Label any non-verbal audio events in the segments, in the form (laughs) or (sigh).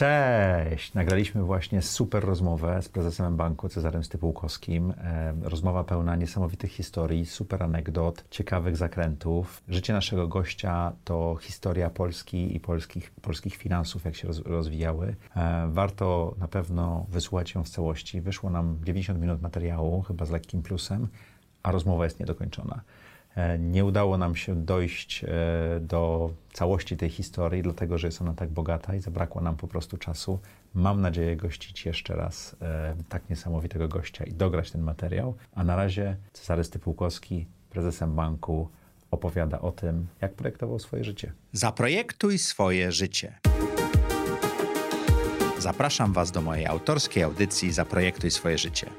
Cześć! Nagraliśmy właśnie super rozmowę z prezesem banku Cezarem Stypułkowskim. E, rozmowa pełna niesamowitych historii, super anegdot, ciekawych zakrętów. Życie naszego gościa to historia Polski i polskich, polskich finansów, jak się roz, rozwijały. E, warto na pewno wysłuchać ją w całości. Wyszło nam 90 minut materiału, chyba z lekkim plusem, a rozmowa jest niedokończona. E, nie udało nam się dojść e, do całości tej historii, dlatego że jest ona tak bogata i zabrakło nam po prostu czasu. Mam nadzieję gościć jeszcze raz e, tak niesamowitego gościa i dograć ten materiał. A na razie Cezary Stypułkowski, prezesem banku, opowiada o tym, jak projektował swoje życie. Zaprojektuj swoje życie. Zapraszam Was do mojej autorskiej audycji Zaprojektuj swoje życie.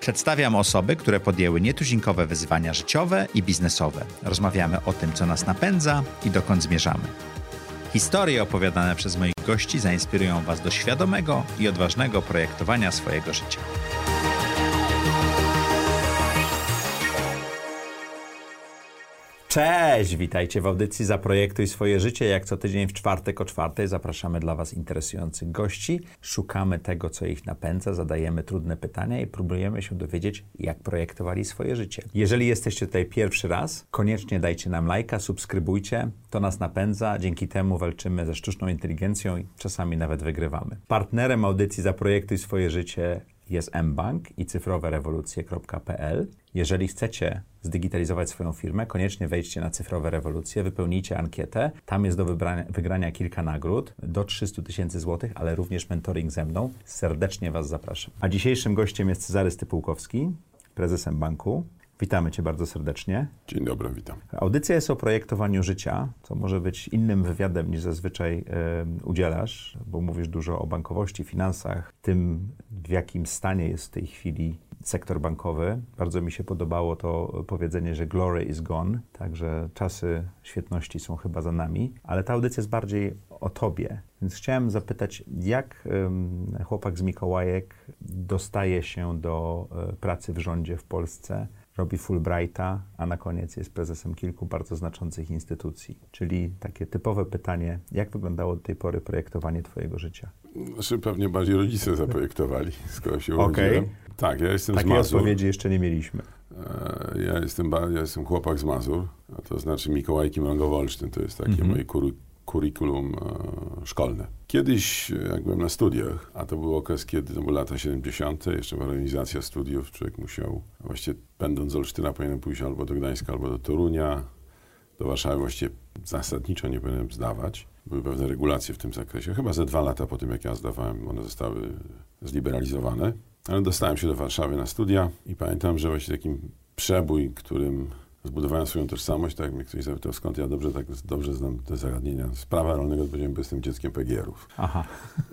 Przedstawiam osoby, które podjęły nietuzinkowe wyzwania życiowe i biznesowe. Rozmawiamy o tym, co nas napędza i dokąd zmierzamy. Historie opowiadane przez moich gości zainspirują Was do świadomego i odważnego projektowania swojego życia. Cześć, witajcie w audycji Zaprojektuj swoje życie. Jak co tydzień w czwartek o czwartej zapraszamy dla Was interesujących gości. Szukamy tego, co ich napędza, zadajemy trudne pytania i próbujemy się dowiedzieć, jak projektowali swoje życie. Jeżeli jesteście tutaj pierwszy raz, koniecznie dajcie nam lajka, subskrybujcie. To nas napędza, dzięki temu walczymy ze sztuczną inteligencją i czasami nawet wygrywamy. Partnerem audycji Zaprojektuj swoje życie jest mbank i cyfrowerewolucje.pl. Jeżeli chcecie zdigitalizować swoją firmę, koniecznie wejdźcie na Cyfrowe Rewolucje, wypełnijcie ankietę. Tam jest do wybrania, wygrania kilka nagród, do 300 tysięcy złotych, ale również mentoring ze mną. Serdecznie Was zapraszam. A dzisiejszym gościem jest Cezary Stypułkowski, prezesem banku. Witamy Cię bardzo serdecznie. Dzień dobry, witam. Audycja jest o projektowaniu życia, co może być innym wywiadem niż zazwyczaj y, udzielasz, bo mówisz dużo o bankowości, finansach, tym w jakim stanie jest w tej chwili sektor bankowy. Bardzo mi się podobało to powiedzenie, że glory is gone, także czasy świetności są chyba za nami, ale ta audycja jest bardziej o tobie. Więc chciałem zapytać, jak chłopak z Mikołajek dostaje się do e, pracy w rządzie w Polsce? Robi Fulbrighta, a na koniec jest prezesem kilku bardzo znaczących instytucji. Czyli takie typowe pytanie, jak wyglądało do tej pory projektowanie Twojego życia? Znaczy pewnie bardziej rodzice zaprojektowali, skoro się urodziłem. Okay. Tak, ja jestem Takiej z Mazur. odpowiedzi jeszcze nie mieliśmy. E, ja jestem, ja jestem chłopak z Mazur, a to znaczy Mikołajki Mrągowolsztyn, to jest takie mm -hmm. moje kur kurikulum e, szkolne. Kiedyś, jak byłem na studiach, a to był okres, kiedy to były lata 70., jeszcze organizacja studiów, człowiek musiał, właściwie będąc z Olsztyna, powinien pójść albo do Gdańska, albo do Torunia, do Warszawy właściwie zasadniczo nie powinienem zdawać. Były pewne regulacje w tym zakresie. Chyba ze dwa lata po tym, jak ja zdawałem, one zostały zliberalizowane. Ale dostałem się do Warszawy na studia i pamiętam, że właśnie takim przebój, którym zbudowałem swoją tożsamość, tak jak mnie ktoś zapytał, skąd ja dobrze, tak dobrze znam te zagadnienia. Z prawa rolnego powiedziałem, bo jestem dzieckiem PGR-ów. Aha.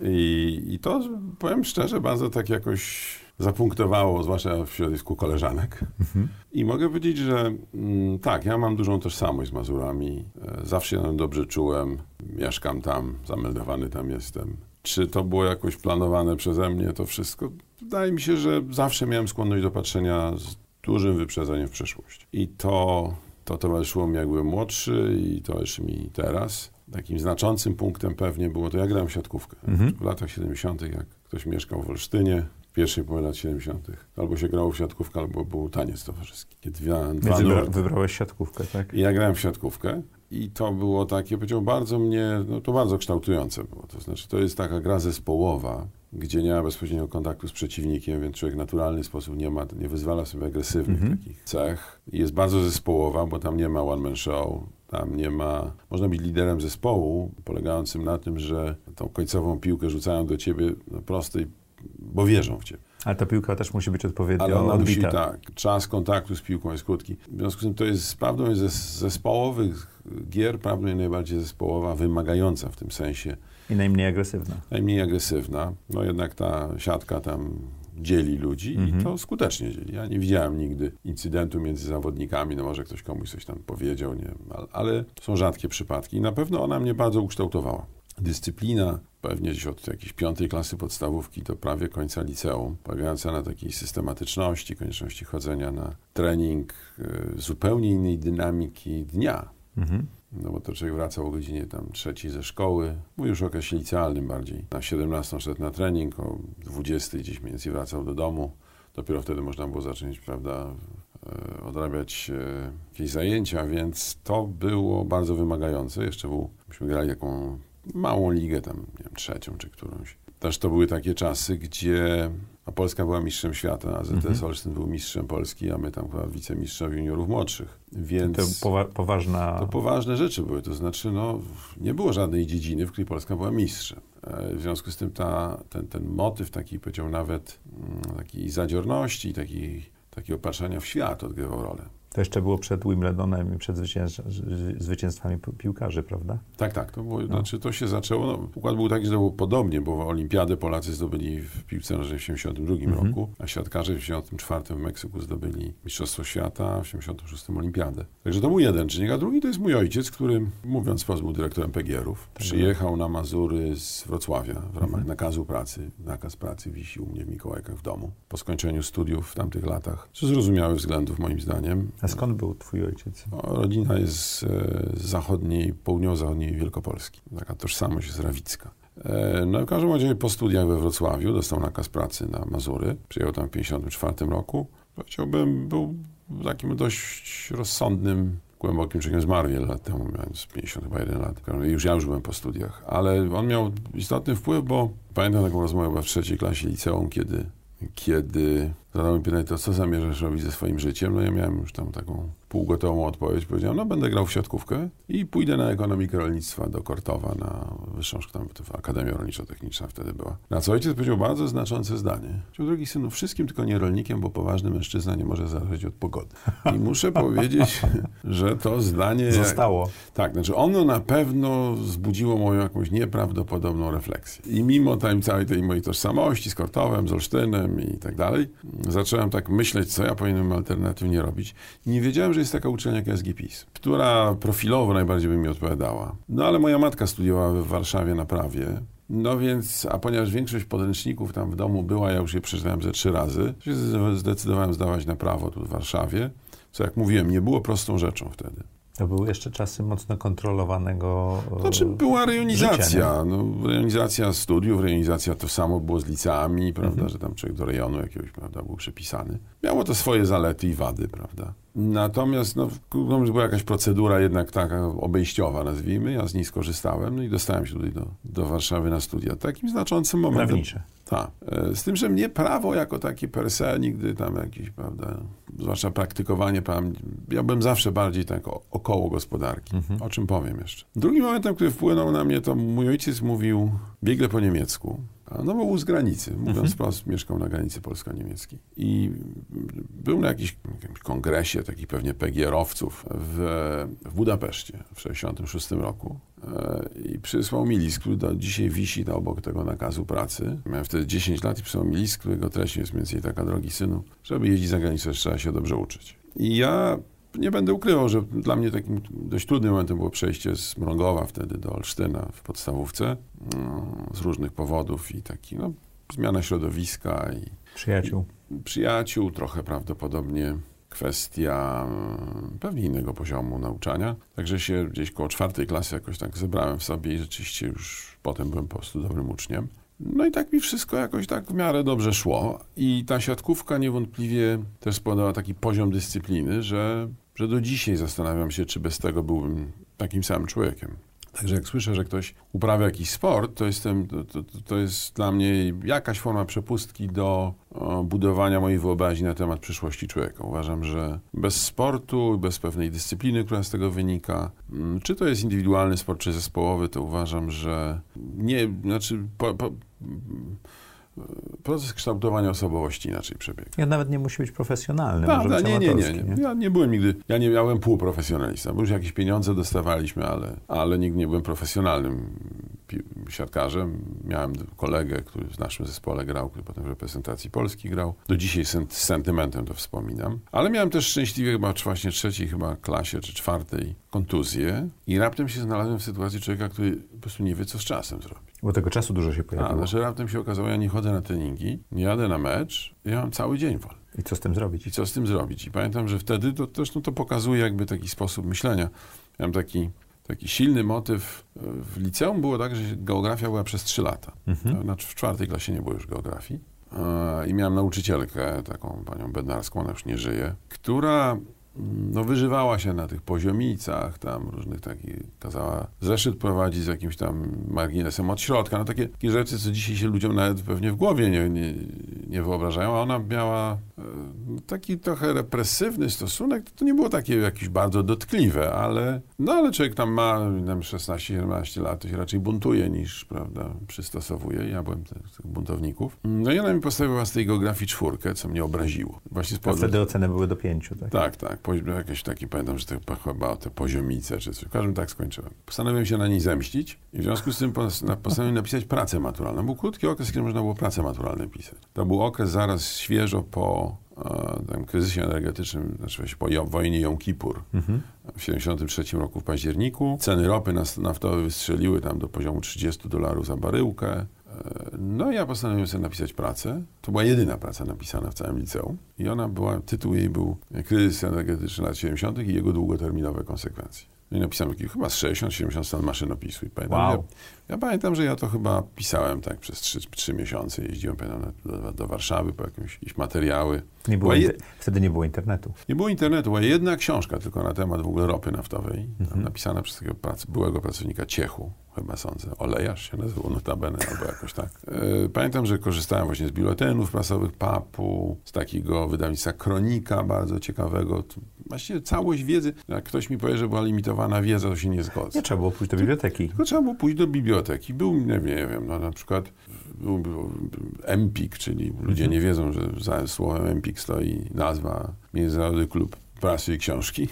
I, I to, powiem szczerze, bardzo tak jakoś zapunktowało, zwłaszcza w środowisku koleżanek. Mhm. I mogę powiedzieć, że mm, tak, ja mam dużą tożsamość z Mazurami. E, zawsze się tam dobrze czułem. Mieszkam tam, zameldowany tam jestem. Czy to było jakoś planowane przeze mnie, to wszystko? Wydaje mi się, że zawsze miałem skłonność do patrzenia z dużym wyprzedzeniem w przyszłość. I to, to towarzyszyło mi jak byłem młodszy i towarzyszy mi teraz. Takim znaczącym punktem pewnie było to, ja grałem w siatkówkę. Mhm. W latach 70., jak ktoś mieszkał w Olsztynie, w pierwszej połowie lat 70., albo się grało w siatkówkę, albo był taniec towarzyski. Dwa, dwa wybra wybrałeś siatkówkę, tak? I ja grałem w siatkówkę. I to było takie, powiedział, bardzo mnie, no to bardzo kształtujące było. To znaczy, to jest taka gra zespołowa, gdzie nie ma bezpośredniego kontaktu z przeciwnikiem, więc człowiek w naturalny sposób nie ma, nie wyzwala sobie agresywnych mm -hmm. takich cech. Jest bardzo zespołowa, bo tam nie ma one man show, tam nie ma. Można być liderem zespołu, polegającym na tym, że tą końcową piłkę rzucają do ciebie no, prostej, bo wierzą w ciebie. Ale ta piłka też musi być odpowiednio Ale ona odbita. musi, tak. Czas kontaktu z piłką jest krótki. W związku z tym to jest prawdą jest zespołowych gier, prawdą jest najbardziej zespołowa, wymagająca w tym sensie i najmniej agresywna. Najmniej agresywna. No jednak ta siatka tam dzieli ludzi mhm. i to skutecznie dzieli. Ja nie widziałem nigdy incydentu między zawodnikami, no może ktoś komuś coś tam powiedział, nie ale są rzadkie przypadki i na pewno ona mnie bardzo ukształtowała. Dyscyplina, pewnie gdzieś od jakiejś piątej klasy podstawówki do prawie końca liceum, polegająca na takiej systematyczności, konieczności chodzenia na trening, y, zupełnie innej dynamiki dnia. Mhm. no bo to człowiek wracał o godzinie tam trzeciej ze szkoły, mówię już o okresie licealnym bardziej. Na 17 szedł na trening, o 20 gdzieś mniej więcej wracał do domu. Dopiero wtedy można było zacząć, prawda, e, odrabiać e, jakieś zajęcia, więc to było bardzo wymagające. Jeszcze był, myśmy grali taką małą ligę tam, nie wiem, trzecią czy którąś. Też to były takie czasy, gdzie a Polska była mistrzem świata, a ZS mhm. Olsztyn był mistrzem Polski, a my tam chyba wicemistrzem juniorów młodszych. Więc to powa poważna... To poważne rzeczy były, to znaczy no, nie było żadnej dziedziny, w której Polska była mistrzem. E, w związku z tym ta, ten, ten motyw taki, powiedział nawet, mm, takiej zadziorności, takiej, takiego patrzenia w świat odgrywał rolę. To jeszcze było przed Wimbledonem i przed zwycięstwami piłkarzy, prawda? Tak, tak. To, było, no. znaczy to się zaczęło. No, układ był taki, że to było podobnie, bo olimpiadę Polacy zdobyli w piłce nożnej w 1972 mhm. roku, a siatkarze w 1974 w Meksyku zdobyli Mistrzostwo Świata, w 1986 Olimpiadę. Także to był jeden czynnik, a drugi to jest mój ojciec, który, mówiąc wprost, był dyrektorem PGR-ów. Tak. Przyjechał na Mazury z Wrocławia w ramach mhm. nakazu pracy. Nakaz pracy wisi u mnie w Mikołajkach w domu. Po skończeniu studiów w tamtych latach, z zrozumiałych względów moim zdaniem, a skąd był twój ojciec? rodzina jest z zachodniej, południowo-zachodniej Wielkopolski. Taka tożsamość jest rawicka. E, no w każdym razie po studiach we Wrocławiu dostał nakaz pracy na Mazury. Przyjechał tam w 1954 roku. Powiedziałbym, był takim dość rozsądnym, głębokim człowiekiem. Zmarł wiele lat temu, mając 51 lat. Już ja już byłem po studiach. Ale on miał istotny wpływ, bo pamiętam taką rozmowę w trzeciej klasie liceum, kiedy kiedy zadał mi pytanie, to co zamierzasz robić ze swoim życiem? No ja miałem już tam taką półgotową odpowiedź. Powiedziałem, no będę grał w siatkówkę i pójdę na ekonomikę rolnictwa do Kortowa, na wyższą szkołę, Akademia Rolniczo-Techniczna wtedy była. Na co ojciec powiedział bardzo znaczące zdanie. Powiedział, drogi synu, wszystkim tylko nie rolnikiem, bo poważny mężczyzna nie może zależeć od pogody. I muszę (laughs) powiedzieć, że to zdanie... Zostało. Tak, znaczy ono na pewno wzbudziło moją jakąś nieprawdopodobną refleksję. I mimo tam całej tej mojej tożsamości z Kortowem, z Olsztynem i tak dalej, zacząłem tak myśleć, co ja powinienem alternatywnie robić. Nie wiedziałem, że jest taka uczelnia jak SGPiS, która profilowo najbardziej by mi odpowiadała. No ale moja matka studiowała w Warszawie na prawie. No więc, a ponieważ większość podręczników tam w domu była, ja już je przeczytałem ze trzy razy, zdecydowałem zdawać na prawo tu w Warszawie, co jak mówiłem, nie było prostą rzeczą wtedy. To były jeszcze czasy mocno kontrolowanego. Znaczy była rejonizacja. no, rejonizacja studiów, rejonizacja to samo było z liceami, prawda, mhm. że tam człowiek do rejonu jakiegoś prawda, był przypisany. Miało to swoje zalety i wady, prawda. Natomiast no, była jakaś procedura jednak taka obejściowa, nazwijmy. Ja z niej skorzystałem no i dostałem się tutaj do, do Warszawy na studia. Takim znaczącym momentem. Prawnicze. Tak. Z tym, że mnie prawo jako takie per se nigdy tam jakieś, prawda, zwłaszcza praktykowanie, ja byłem zawsze bardziej tak około gospodarki, mhm. o czym powiem jeszcze. Drugim momentem, który wpłynął na mnie, to mój ojciec mówił biegle po niemiecku. No bo był z granicy, mówiąc mhm. wprost, mieszkał na granicy polsko-niemieckiej. I był na jakiś, jakimś kongresie takich pewnie PGR-owców w, w Budapeszcie w 1966 roku. E, I przysłał mi list, który do dzisiaj wisi na obok tego nakazu pracy. Miałem wtedy 10 lat i przysłał mi list, którego treść jest mniej więcej taka, drogi synu, żeby jeździć za granicę, trzeba się dobrze uczyć. I ja nie będę ukrywał, że dla mnie takim dość trudnym momentem było przejście z Mrągowa wtedy do Olsztyna w podstawówce no, z różnych powodów i taki, no, zmiana środowiska i... Przyjaciół. I, przyjaciół, trochę prawdopodobnie kwestia mm, pewnie innego poziomu nauczania. Także się gdzieś koło czwartej klasy jakoś tak zebrałem w sobie i rzeczywiście już potem byłem po prostu dobrym uczniem. No i tak mi wszystko jakoś tak w miarę dobrze szło. I ta siatkówka niewątpliwie też spowodowała taki poziom dyscypliny, że że do dzisiaj zastanawiam się, czy bez tego byłbym takim samym człowiekiem. Także jak słyszę, że ktoś uprawia jakiś sport, to, jestem, to, to, to jest dla mnie jakaś forma przepustki do o, budowania mojej wyobraźni na temat przyszłości człowieka. Uważam, że bez sportu, bez pewnej dyscypliny, która z tego wynika, mm, czy to jest indywidualny sport, czy zespołowy, to uważam, że nie, znaczy po, po, proces kształtowania osobowości inaczej przebiega. Ja nawet nie musi być profesjonalny. Nie, nie, nie, nie, nie. Ja nie byłem nigdy, ja nie miałem półprofesjonalista, bo już jakieś pieniądze dostawaliśmy, ale, ale nigdy nie byłem profesjonalnym siatkarzem. Miałem kolegę, który w naszym zespole grał, który potem w reprezentacji Polski grał. Do dzisiaj z sentymentem to wspominam. Ale miałem też szczęśliwie chyba właśnie trzeciej chyba klasie, czy czwartej kontuzję i raptem się znalazłem w sytuacji człowieka, który po prostu nie wie, co z czasem zrobi. Bo tego czasu dużo się pojawiło. A, znaczy raptem się okazało, ja nie chodzę na treningi, nie jadę na mecz, ja mam cały dzień wolny. I co z tym zrobić? I co z tym zrobić? I pamiętam, że wtedy to też no, to pokazuje jakby taki sposób myślenia. Miałem taki taki silny motyw. W liceum było tak, że geografia była przez trzy lata. Mhm. Znaczy w czwartej klasie nie było już geografii. E, I miałem nauczycielkę, taką panią Bednarską, ona już nie żyje, która no, wyżywała się na tych poziomicach, tam różnych takich, kazała zeszyt prowadzić z jakimś tam marginesem od środka, no takie, takie rzeczy, co dzisiaj się ludziom nawet pewnie w głowie nie, nie, nie wyobrażają, a ona miała e, taki trochę represywny stosunek, to nie było takie jakieś bardzo dotkliwe, ale, no ale człowiek tam ma tam 16-17 lat, to się raczej buntuje niż, prawda, przystosowuje. Ja byłem z tych buntowników. No i ona mi postawiła z tej geografii czwórkę, co mnie obraziło. Właśnie z powodu... wtedy oceny były do pięciu, tak? Tak, tak. Jakieś taki, pamiętam, że to chyba o te poziomice czy coś. W każdym tak skończyłem. Postanowiłem się na niej zemścić i w związku z tym postanowiłem napisać pracę maturalną. Był krótki okres, kiedy można było pracę maturalną pisać. To był okres zaraz świeżo po e, tym kryzysie energetycznym, znaczy właśnie po wojnie Jom Kippur. Mhm. W 73 roku w październiku. Ceny ropy naftowej wystrzeliły tam do poziomu 30 dolarów za baryłkę. No ja postanowiłem sobie napisać pracę. To była jedyna praca napisana w całym liceum. I ona była, tytuł jej był Kryzys energetyczny lat 70. i jego długoterminowe konsekwencje. No i napisałem chyba z 60-70 stron maszynopisu. I pamiętam, Wow. ja, ja pamiętam, że ja to chyba pisałem tak przez 3, 3 miesiące. Jeździłem pamiętam, do, do Warszawy po jakieś, jakieś materiały. Nie było je- Wtedy nie było internetu. nie było internetu, była jedna książka tylko na temat w ogóle ropy naftowej, Mhm. napisana przez takiego prac, byłego pracownika Ciechu, chyba sądzę, Olejarz się nazywał notabene, albo jakoś tak. E, Pamiętam, że korzystałem właśnie z biuletynów prasowych PAP-u, z takiego wydawnictwa Kronika bardzo ciekawego. Właściwie całość wiedzy, jak ktoś mi powie, że była limitowana wiedza, to się nie zgodzę. Nie trzeba było pójść do biblioteki. Tylko trzeba było pójść do biblioteki. Był, nie, nie wiem, no na przykład był, był EMPIK, czyli ludzie nie wiedzą, że za słowem EMPIK stoi nazwa Międzynarodowy Klub Prasy i Książki.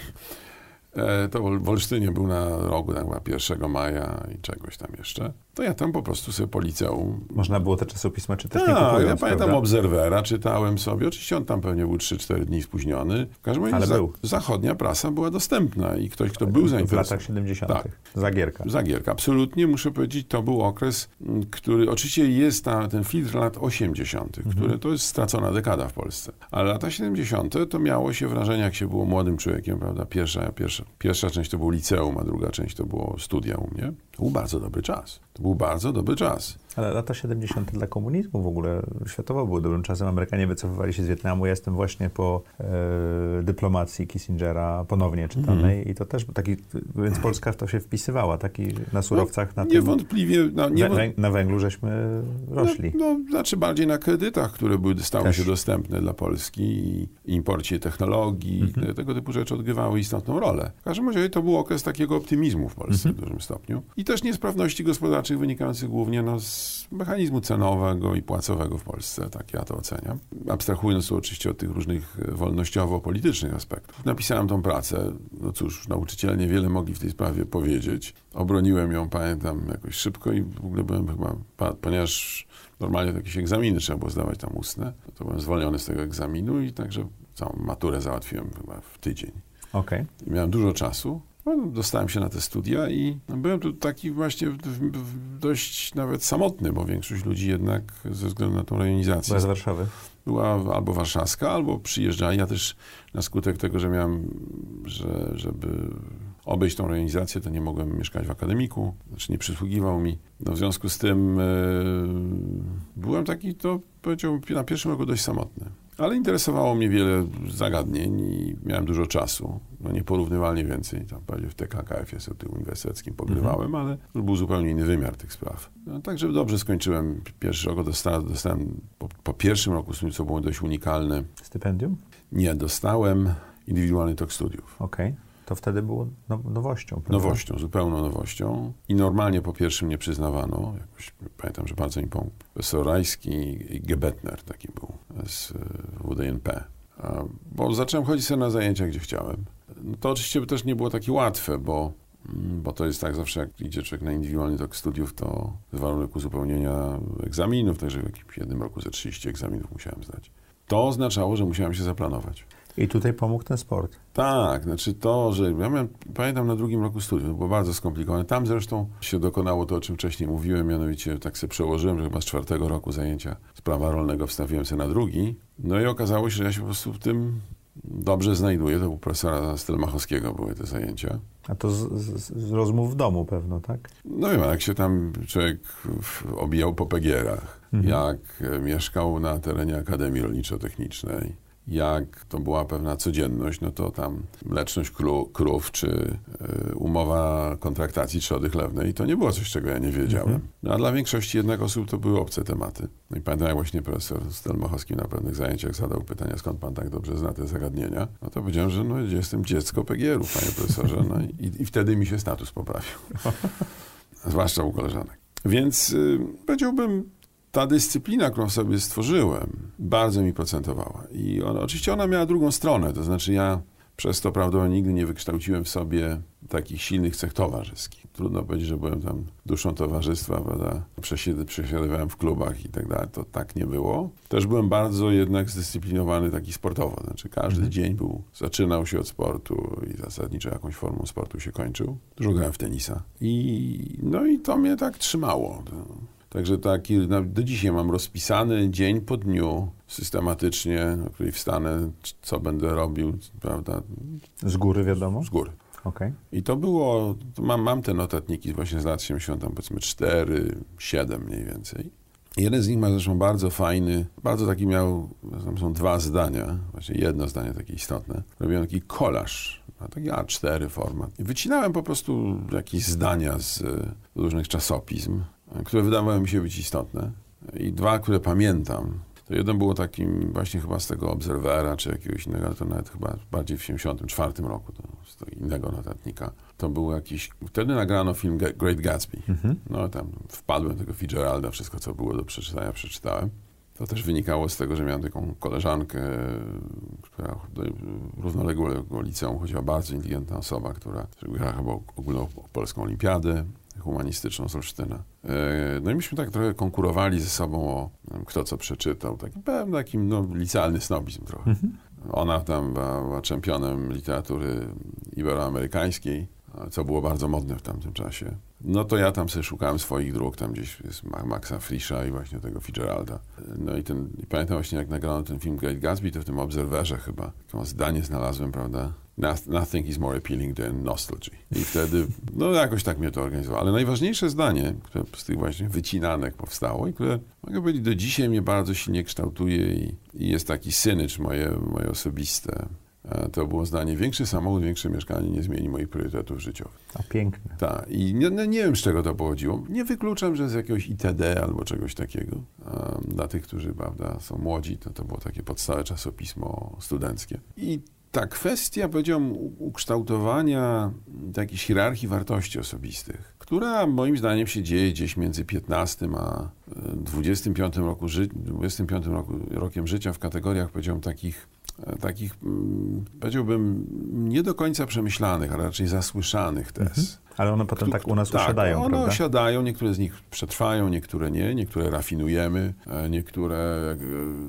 E, To w Olsztynie był na rogu tak, chyba 1 maja i czegoś tam jeszcze. To ja tam po prostu sobie po liceum Można było te czasopisma czytać nie tak, kupując, ja pamiętam prawda? Obserwera, czytałem sobie. Oczywiście on tam pewnie był 3-4 dni spóźniony. W każdym razie za, zachodnia prasa była dostępna i ktoś, kto był W zainteresowany... latach 70. Tak. Zagierka. Zagierka. Absolutnie muszę powiedzieć, to był okres, m, który oczywiście jest ta, ten filtr lat 80., który to jest stracona dekada w Polsce. Ale lata 70. to miało się wrażenie, jak się było młodym człowiekiem, prawda? Pierwsza, pierwsza, pierwsza część to było liceum, a druga część to było studia u mnie. To był bardzo dobry czas. To był bardzo dobry czas. Ale lata 70. dla komunizmu w ogóle światowo były dobrym czasem. Amerykanie wycofywali się z Wietnamu. Ja jestem właśnie po e, dyplomacji Kissingera ponownie czytanej Mhm. i to też taki, więc Polska w to się wpisywała, taki na surowcach, na tym, Niewątpliwie, no, niewątpliwie wę, na węglu żeśmy rośli. No, no, znaczy bardziej na kredytach, które były, stały Też. się dostępne dla Polski i imporcie technologii. Mhm. Te, tego typu rzeczy odgrywały istotną rolę. W każdym razie to był okres takiego optymizmu w Polsce Mhm. w dużym stopniu. I też niesprawności gospodarczych wynikających głównie no, z mechanizmu cenowego i płacowego w Polsce. Tak ja to oceniam. Abstrahując tu oczywiście od tych różnych e, wolnościowo-politycznych aspektów. Napisałem tą pracę. No cóż, nauczyciele niewiele mogli w tej sprawie powiedzieć. Obroniłem ją, pamiętam, jakoś szybko i w ogóle byłem chyba, ponieważ normalnie jakieś egzaminy trzeba było zdawać tam ustne, to byłem zwolniony z tego egzaminu i także całą maturę załatwiłem chyba w tydzień. Okej. I miałem dużo czasu. No, dostałem się na te studia i byłem tu taki właśnie w, w, dość nawet samotny, bo większość ludzi jednak ze względu na tą rejonizację Była z Warszawy. była albo warszawska, albo przyjeżdżali. Ja też na skutek tego, że miałem, że, żeby obejść tą rejonizację, to nie mogłem mieszkać w akademiku, znaczy nie przysługiwał mi. No, w związku z tym e, byłem taki, to powiedziałbym, na pierwszym roku dość samotny. Ale interesowało mnie wiele zagadnień i miałem dużo czasu. No nieporównywalnie więcej. Tam bardziej w TKKF-ie sobie tym uniwersyteckim pogrywałem, ale to był zupełnie inny wymiar tych spraw. No, także dobrze skończyłem pierwszy rok. Dostałem, dostałem po, po pierwszym roku, studiów, co było dość unikalne. Stypendium? Nie, dostałem indywidualny tok studiów. Okej. To wtedy było now, nowością. Prawda? Nowością, zupełną nowością. I normalnie po pierwszym nie przyznawano. Jakoś, pamiętam, że bardzo mi pomógł. Profesor Rajski i Gebetner taki był z WDNP. Bo zacząłem chodzić sobie na zajęcia, gdzie chciałem. No to oczywiście też nie było takie łatwe, bo, mm, bo to jest tak zawsze, jak idzie człowiek na indywidualny tok studiów, to warunek uzupełnienia egzaminów, także w jakimś jednym roku ze 30 egzaminów musiałem zdać. To oznaczało, że musiałem się zaplanować. I tutaj pomógł ten sport. Tak, znaczy to, że ja miałem, pamiętam na drugim roku studiów, to było bardzo skomplikowane. Tam zresztą się dokonało to, o czym wcześniej mówiłem, mianowicie tak sobie przełożyłem, że chyba z czwartego roku zajęcia z prawa rolnego wstawiłem się na drugi. No i okazało się, że ja się po prostu w tym dobrze znajduję, to u profesora Stelmachowskiego były te zajęcia. A to z, z, z rozmów w domu pewno, tak? No wiem, jak się tam człowiek obijał po pegierach, jak e, mieszkał na terenie Akademii Rolniczo-Technicznej, jak to była pewna codzienność, no to tam mleczność kró- krów, czy e, umowa kontraktacji trzody chlewnej, to nie było coś, czego ja nie wiedziałem. No, a dla większości jednak osób to były obce tematy. No i pamiętam, jak właśnie profesor Stelmachowski na pewnych zajęciach zadał pytania, skąd pan tak dobrze zna te zagadnienia, no to powiedziałem, że no, jestem dziecko PGR-u, panie profesorze, no i, i wtedy mi się status poprawił. (laughs) Zwłaszcza u koleżanek. Więc y, powiedziałbym, ta dyscyplina, którą sobie stworzyłem, bardzo mi procentowała. I ona, oczywiście ona miała drugą stronę, to znaczy ja przez to prawdopodobnie nigdy nie wykształciłem w sobie takich silnych cech towarzyskich. Trudno powiedzieć, że byłem tam duszą towarzystwa, prawda? Przesiedy, przesiadywałem w klubach i tak dalej. To tak nie było. Też byłem bardzo jednak zdyscyplinowany taki sportowo. Znaczy każdy dzień był, zaczynał się od sportu i zasadniczo jakąś formą sportu się kończył. Dużo grałem w tenisa. I, no i to mnie tak trzymało. Także taki, no, do dzisiaj mam rozpisany dzień po dniu, systematycznie, na której wstanę, co będę robił, prawda, Z góry wiadomo? z góry. Okej. I to było, to mam, mam te notatniki właśnie z lat 70, tam powiedzmy 4, 7 mniej więcej. Jeden z nich ma zresztą bardzo fajny, bardzo taki miał, tam są dwa zdania, właśnie jedno zdanie takie istotne. Robiłem taki kolaż, taki A4 format. I wycinałem po prostu jakieś zdania z różnych czasopism, które wydawały mi się być istotne. I dwa, które pamiętam, to jeden było takim właśnie chyba z tego Obserwera, czy jakiegoś innego, ale to nawet chyba bardziej w 74 roku, to z tego innego notatnika. To był jakiś, wtedy nagrano film Great Gatsby. No tam wpadłem tego Fitzgeralda, wszystko co było do przeczytania przeczytałem. To też wynikało z tego, że miałem taką koleżankę, która do równoległego liceum chodziła bardzo inteligentna osoba, która grała chyba ogólnopolską olimpiadę humanistyczną z Olsztyna. E, No i myśmy tak trochę konkurowali ze sobą o kto co przeczytał. Taki pewien takim no, licealny snobizm trochę. Ona tam była, była czempionem literatury iberoamerykańskiej, co było bardzo modne w tamtym czasie. No to ja tam sobie szukałem swoich dróg, tam gdzieś jest Ma- Maxa Frisza i właśnie tego Fitzgeralda. No i, ten, i pamiętam właśnie jak nagrano ten film Great Gatsby, to w tym Obserwerze chyba takie zdanie znalazłem, prawda? Noth- Nothing is more appealing than nostalgia. I wtedy, no jakoś tak mnie to organizowało. Ale najważniejsze zdanie, które z tych właśnie wycinanek powstało i które, mogę powiedzieć, do dzisiaj mnie bardzo silnie kształtuje i, i jest taki synycz moje, moje osobiste. E, To było zdanie, większy samochód, większe mieszkanie nie zmieni moich priorytetów życiowych. A piękne. Tak, i nie, nie wiem, z czego to pochodziło. Nie wykluczam, że z jakiegoś ITD albo czegoś takiego. Um, dla tych, którzy prawda, są młodzi, to to było takie podstawowe czasopismo studenckie. I ta kwestia, powiedziałbym, ukształtowania jakiejś hierarchii wartości osobistych, która moim zdaniem się dzieje gdzieś między 15 a e, 25 roku ży- 25 roku, rokiem życia w kategoriach, powiedziałbym, takich e, takich, mm, powiedziałbym, nie do końca przemyślanych, ale raczej zasłyszanych tez. Ale one potem tak u nas Tak, usiadają, one prawda? osiadają, niektóre z nich przetrwają, niektóre nie, niektóre rafinujemy, e, niektóre e,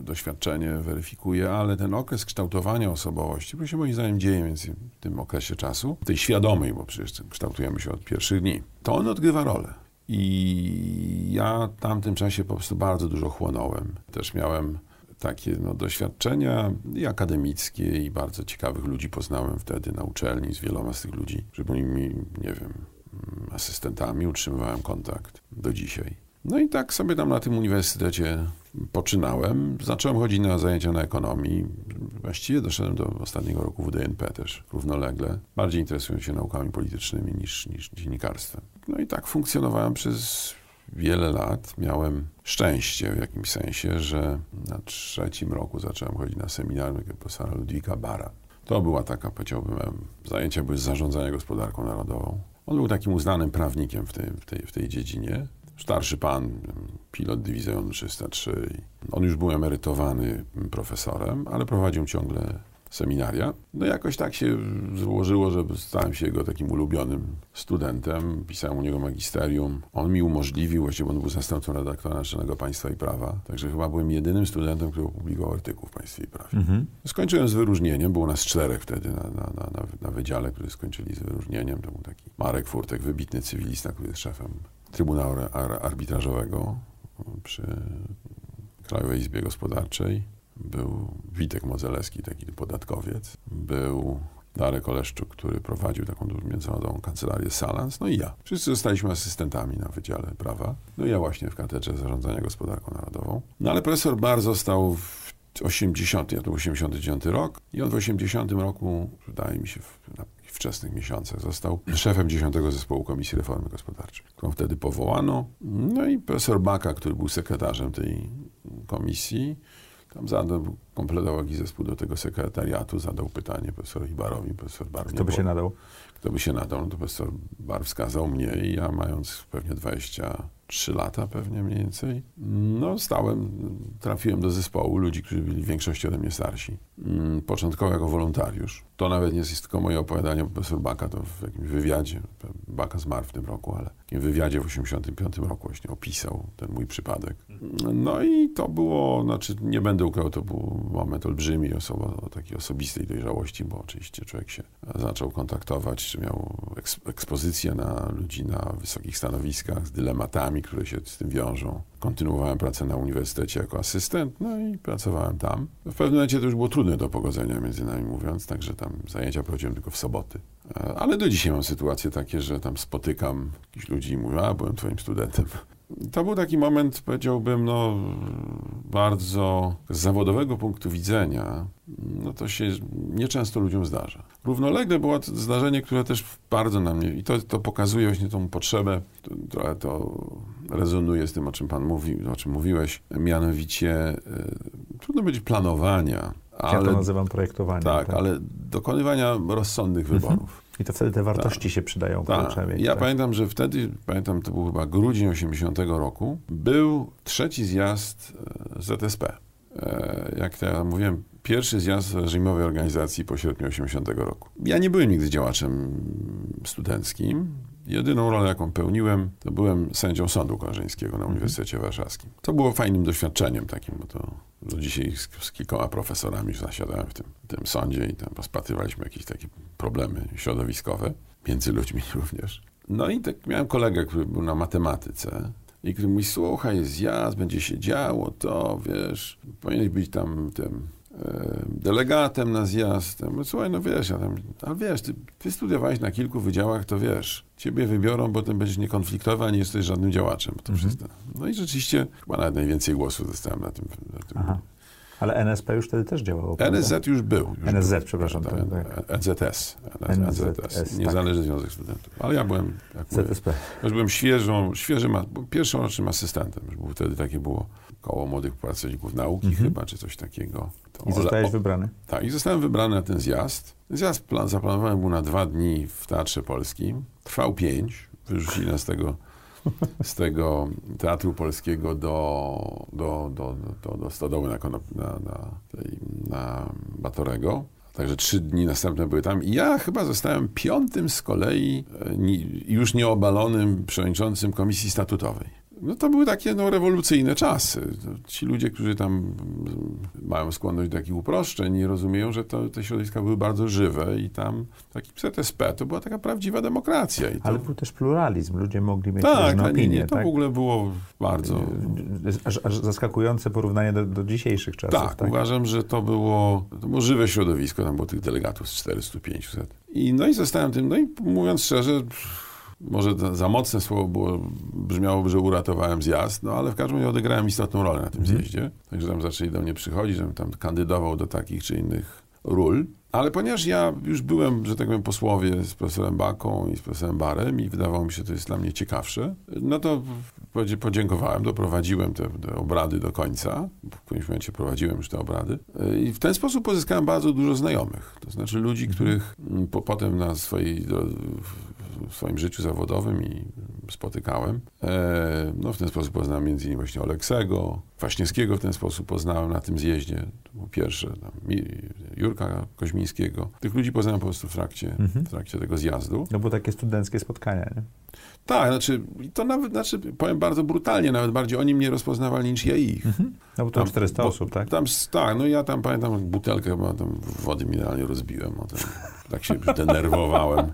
doświadczenie weryfikuje, ale ten okres kształtowania osobowości, który się moim zdaniem dzieje między w tym okresie czasu, tej świadomej, bo przecież kształtujemy się od pierwszych dni, to on odgrywa rolę. I ja w tamtym czasie po prostu bardzo dużo chłonąłem. Też miałem takie no, doświadczenia i akademickie i bardzo ciekawych ludzi poznałem wtedy na uczelni z wieloma z tych ludzi, że byli mi, nie wiem, mm, asystentami, utrzymywałem kontakt do dzisiaj. No i tak sobie tam na tym uniwersytecie poczynałem. Zacząłem chodzić na zajęcia na ekonomii. Właściwie doszedłem do ostatniego roku WDNP też równolegle. Bardziej interesując się naukami politycznymi niż, niż dziennikarstwem. No i tak funkcjonowałem przez wiele lat. Miałem szczęście w jakimś sensie, że na trzecim roku zacząłem chodzić na seminarium profesora Ludwika Bara. To była taka, powiedziałbym, zajęcia były z zarządzania gospodarką narodową. On był takim uznanym prawnikiem w tej, w tej, w tej dziedzinie. Starszy pan, pilot dywizjonu 303. On już był emerytowany profesorem, ale prowadził ciągle seminaria. No jakoś tak się złożyło, że stałem się jego takim ulubionym studentem. Pisałem u niego magisterium. On mi umożliwił, właściwie on był zastępcą redaktora Naczelnego Państwa i Prawa, także chyba byłem jedynym studentem, który opublikował artykuł w Państwie i Prawie. Skończyłem z wyróżnieniem, było nas czterech wtedy na, na, na, na, wydziale, którzy skończyli z wyróżnieniem. To był taki Marek Furtek, wybitny cywilista, który jest szefem Trybunału Ar- Arbitrażowego przy Krajowej Izbie Gospodarczej. Był Witek Modzelewski, taki podatkowiec, był Darek Oleszczuk, który prowadził taką międzynarodową kancelarię Salans, no i ja. Wszyscy zostaliśmy asystentami na Wydziale Prawa. No i ja właśnie w Katedrze Zarządzania Gospodarką Narodową. No ale profesor Bar został w 80, ja to 89 rok i on w 80 roku, wydaje mi się, w, na wczesnych miesiącach został szefem 10 zespołu Komisji Reformy Gospodarczej, którą wtedy powołano. No i profesor Baka, który był sekretarzem tej komisji, tam zadał, kompletował jakiś zespół do tego sekretariatu, zadał pytanie profesorowi Barowi, profesor Bar Kto by się nadał? Kto by się nadał? No to profesor Bar wskazał mnie i ja mając pewnie 20 trzy lata pewnie mniej więcej. No, stałem, trafiłem do zespołu ludzi, którzy byli w większości ode mnie starsi. Mm, początkowo jako wolontariusz. To nawet nie jest tylko moje opowiadanie, bo profesor Baka to w jakimś wywiadzie, Baka zmarł w tym roku, ale w takim wywiadzie w 85 roku właśnie opisał ten mój przypadek. No i to było, znaczy nie będę ukrywał, to był moment olbrzymi, osoba, o takiej osobistej dojrzałości, bo oczywiście człowiek się zaczął kontaktować, czy miał ekspozycję na ludzi na wysokich stanowiskach z dylematami, które się z tym wiążą. Kontynuowałem pracę na uniwersytecie jako asystent, no i pracowałem tam. W pewnym momencie to już było trudne do pogodzenia, między nami mówiąc, także tam zajęcia prowadziłem tylko w soboty. E, ale do dzisiaj mam sytuacje takie, że tam spotykam jakichś ludzi i mówię, a byłem twoim studentem. To był taki moment, powiedziałbym, no, bardzo z zawodowego punktu widzenia, no to się nieczęsto ludziom zdarza. Równolegle było to zdarzenie, które też bardzo na mnie, i to, to pokazuje właśnie tą potrzebę, trochę to rezonuje z tym, o czym pan mówił, o czym mówiłeś, mianowicie y, trudno być planowania. Ale, ja to nazywam projektowaniem. Tak, tak, ale dokonywania rozsądnych mhm. wyborów. I to wtedy te wartości tak. się przydają tak. Ja tak? pamiętam, że wtedy, pamiętam, to był chyba grudzień 80 roku, był trzeci zjazd e, ZSP. E, jak to ja mówiłem, pierwszy zjazd reżimowej organizacji po sierpniu 80 roku. Ja nie byłem nigdy działaczem studenckim. Jedyną rolę, jaką pełniłem, to byłem sędzią Sądu Koleżeńskiego na mhm. Uniwersytecie Warszawskim. To było fajnym doświadczeniem takim, bo to do dzisiaj z, z kilkoma profesorami zasiadałem w tym, w tym sądzie i tam rozpatrywaliśmy jakieś takie problemy środowiskowe, między ludźmi (laughs) również. No i tak miałem kolegę, który był na matematyce i który mówi, słuchaj, jest zjazd, będzie się działo, to, wiesz, powinieneś być tam tym delegatem na zjazd. Ja mówię, słuchaj, no wiesz, ja tam, ale wiesz, ty, ty, studiowałeś na kilku wydziałach, to wiesz, ciebie wybiorą, bo ten będziesz niekonfliktowy, a nie jesteś żadnym działaczem. To mm -hmm. No i rzeczywiście chyba nawet najwięcej głosów dostałem na tym. Na tym. Ale NSP już wtedy też działało. NSZ prawda? już był. Już NSZ, był. przepraszam. Tak, tak. NZS. NZS. Niezależny tak. Związek Studentów. Ale ja byłem, jak ZSP. Mówię, już byłem świeżą, świeżym, pierwszym asystentem. Już był, wtedy takie było koło młodych pracowników nauki mhm. chyba, czy coś takiego. To I zostałeś wybrany? Tak, i zostałem wybrany na ten zjazd. Zjazd plan, zaplanowałem był na dwa dni w Teatrze Polskim. Trwał pięć. Wyrzucili nas z tego z tego Teatru Polskiego do, do, do, do, do Stodoły na, na, na, tej, na Batorego. Także trzy dni następne były tam. I ja chyba zostałem piątym z kolei, e, już nieobalonym przewodniczącym komisji statutowej. No to były takie no, rewolucyjne czasy. Ci ludzie, którzy tam mają skłonność do takich uproszczeń, nie rozumieją, że to, te środowiska były bardzo żywe i tam taki ZSP to była taka prawdziwa demokracja. To... Ale był też pluralizm, ludzie mogli mieć tak, różne opinie. Nie, to tak? w ogóle było bardzo... Aż, aż zaskakujące porównanie do, do, dzisiejszych czasów. Tak, tak, uważam, że to było, to było żywe środowisko, tam było tych delegatów z 400-500. I, no i zostałem tym, no i mówiąc szczerze może za mocne słowo było, brzmiałoby, że uratowałem zjazd, no ale w każdym razie odegrałem istotną rolę na tym mhm. zjeździe. Także tam zaczęli do mnie przychodzić, żebym tam kandydował do takich czy innych ról. Ale ponieważ ja już byłem, że tak powiem, posłowie z profesorem Baką i z profesorem Barem i wydawało mi się, że to jest dla mnie ciekawsze, no to podziękowałem, doprowadziłem te, te, obrady do końca. W którymś momencie prowadziłem już te obrady. I w ten sposób pozyskałem bardzo dużo znajomych. To znaczy ludzi, mhm. których po, potem na swojej, w swoim życiu zawodowym i spotykałem. E, no, w ten sposób poznałem między innymi właśnie Oleksego, Kwaśniewskiego w ten sposób poznałem na tym zjeździe. To był pierwszy, tam, Jurka Koźmińskiego. Tych ludzi poznałem po prostu w trakcie, mhm. w trakcie tego zjazdu. No bo takie studenckie spotkania, nie? Tak, znaczy, to nawet, znaczy, powiem bardzo brutalnie, nawet bardziej oni mnie rozpoznawali niż ja ich. Mhm. No bo tam 400 bo, osób, tak? Tam, tak, no ja tam pamiętam butelkę chyba tam wody mineralnej rozbiłem. O ten, tak się denerwowałem,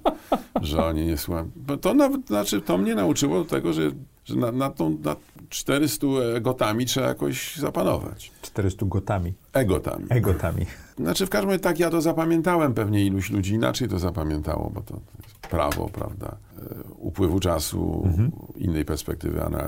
że oni nie słuchają. Bo to nawet, znaczy, to mnie nauczyło tego, że, że na, na tą na 400 egotami trzeba jakoś zapanować. 400 gotami. Egotami. Egotami. Znaczy w każdym razie tak ja to zapamiętałem, pewnie iluś ludzi inaczej to zapamiętało, bo to jest prawo, prawda, e, upływu czasu, innej perspektywy, a na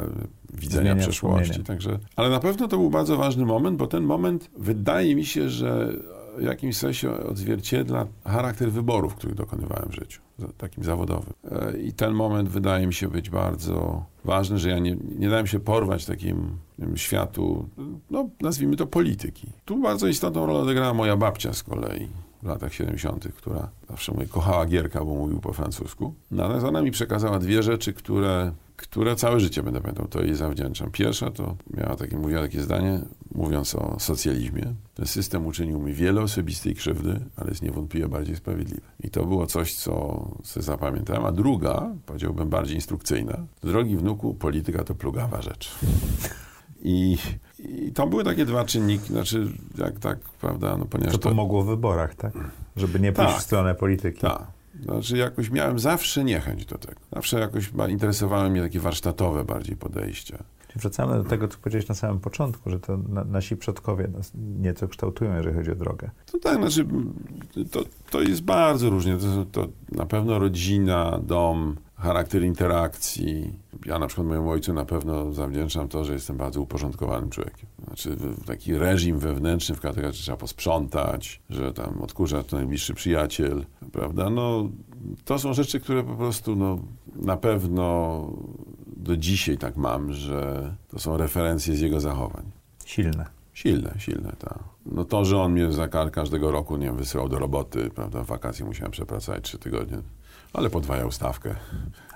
widzenia Zmienia przeszłości. Także, ale na pewno to był bardzo ważny moment, bo ten moment wydaje mi się, że w jakimś sensie odzwierciedla charakter wyborów, których dokonywałem w życiu, takim zawodowym. E, I ten moment wydaje mi się być bardzo ważny, że ja nie, nie dałem się porwać takim światu, no nazwijmy to polityki. Tu bardzo istotną rolę odegrała moja babcia z kolei w latach 70., która zawsze mówię, kochała Gierka, bo mówił po francusku. Natomiast ona mi przekazała dwie rzeczy, które, które całe życie będę pamiętał, to jej zawdzięczam. Pierwsza to miała takie, mówiła takie zdanie, mówiąc o socjalizmie. Ten system uczynił mi wiele osobistej krzywdy, ale jest niewątpliwie bardziej sprawiedliwy. I to było coś, co sobie zapamiętałem. A druga, powiedziałbym bardziej instrukcyjna. Drogi wnuku, polityka to plugawa rzecz. I, I to były takie dwa czynniki, znaczy, jak tak, prawda, no ponieważ To pomogło w wyborach, tak? Żeby nie pójść Tak. w stronę polityki. tak. Znaczy jakoś miałem zawsze niechęć do tego. Zawsze jakoś interesowały mnie takie warsztatowe bardziej podejście. Czyli wracamy do tego, co powiedziałeś na samym początku, że to na, nasi przodkowie nas nieco kształtują, jeżeli chodzi o drogę. To tak, znaczy to, to jest bardzo różnie. To, to na pewno rodzina, dom, charakter interakcji. Ja na przykład mojemu ojcu na pewno zawdzięczam to, że jestem bardzo uporządkowanym człowiekiem. Znaczy taki reżim wewnętrzny, w którym trzeba posprzątać, że tam odkurza to najbliższy przyjaciel, prawda? No, to są rzeczy, które po prostu no, na pewno do dzisiaj tak mam, że to są referencje z jego zachowań. Silne. Silne, silne, tak. No to, że on mnie za każdego roku, nie wiem, wysyłał do roboty, prawda, w wakacje musiałem przepracować trzy tygodnie, ale podwajał stawkę.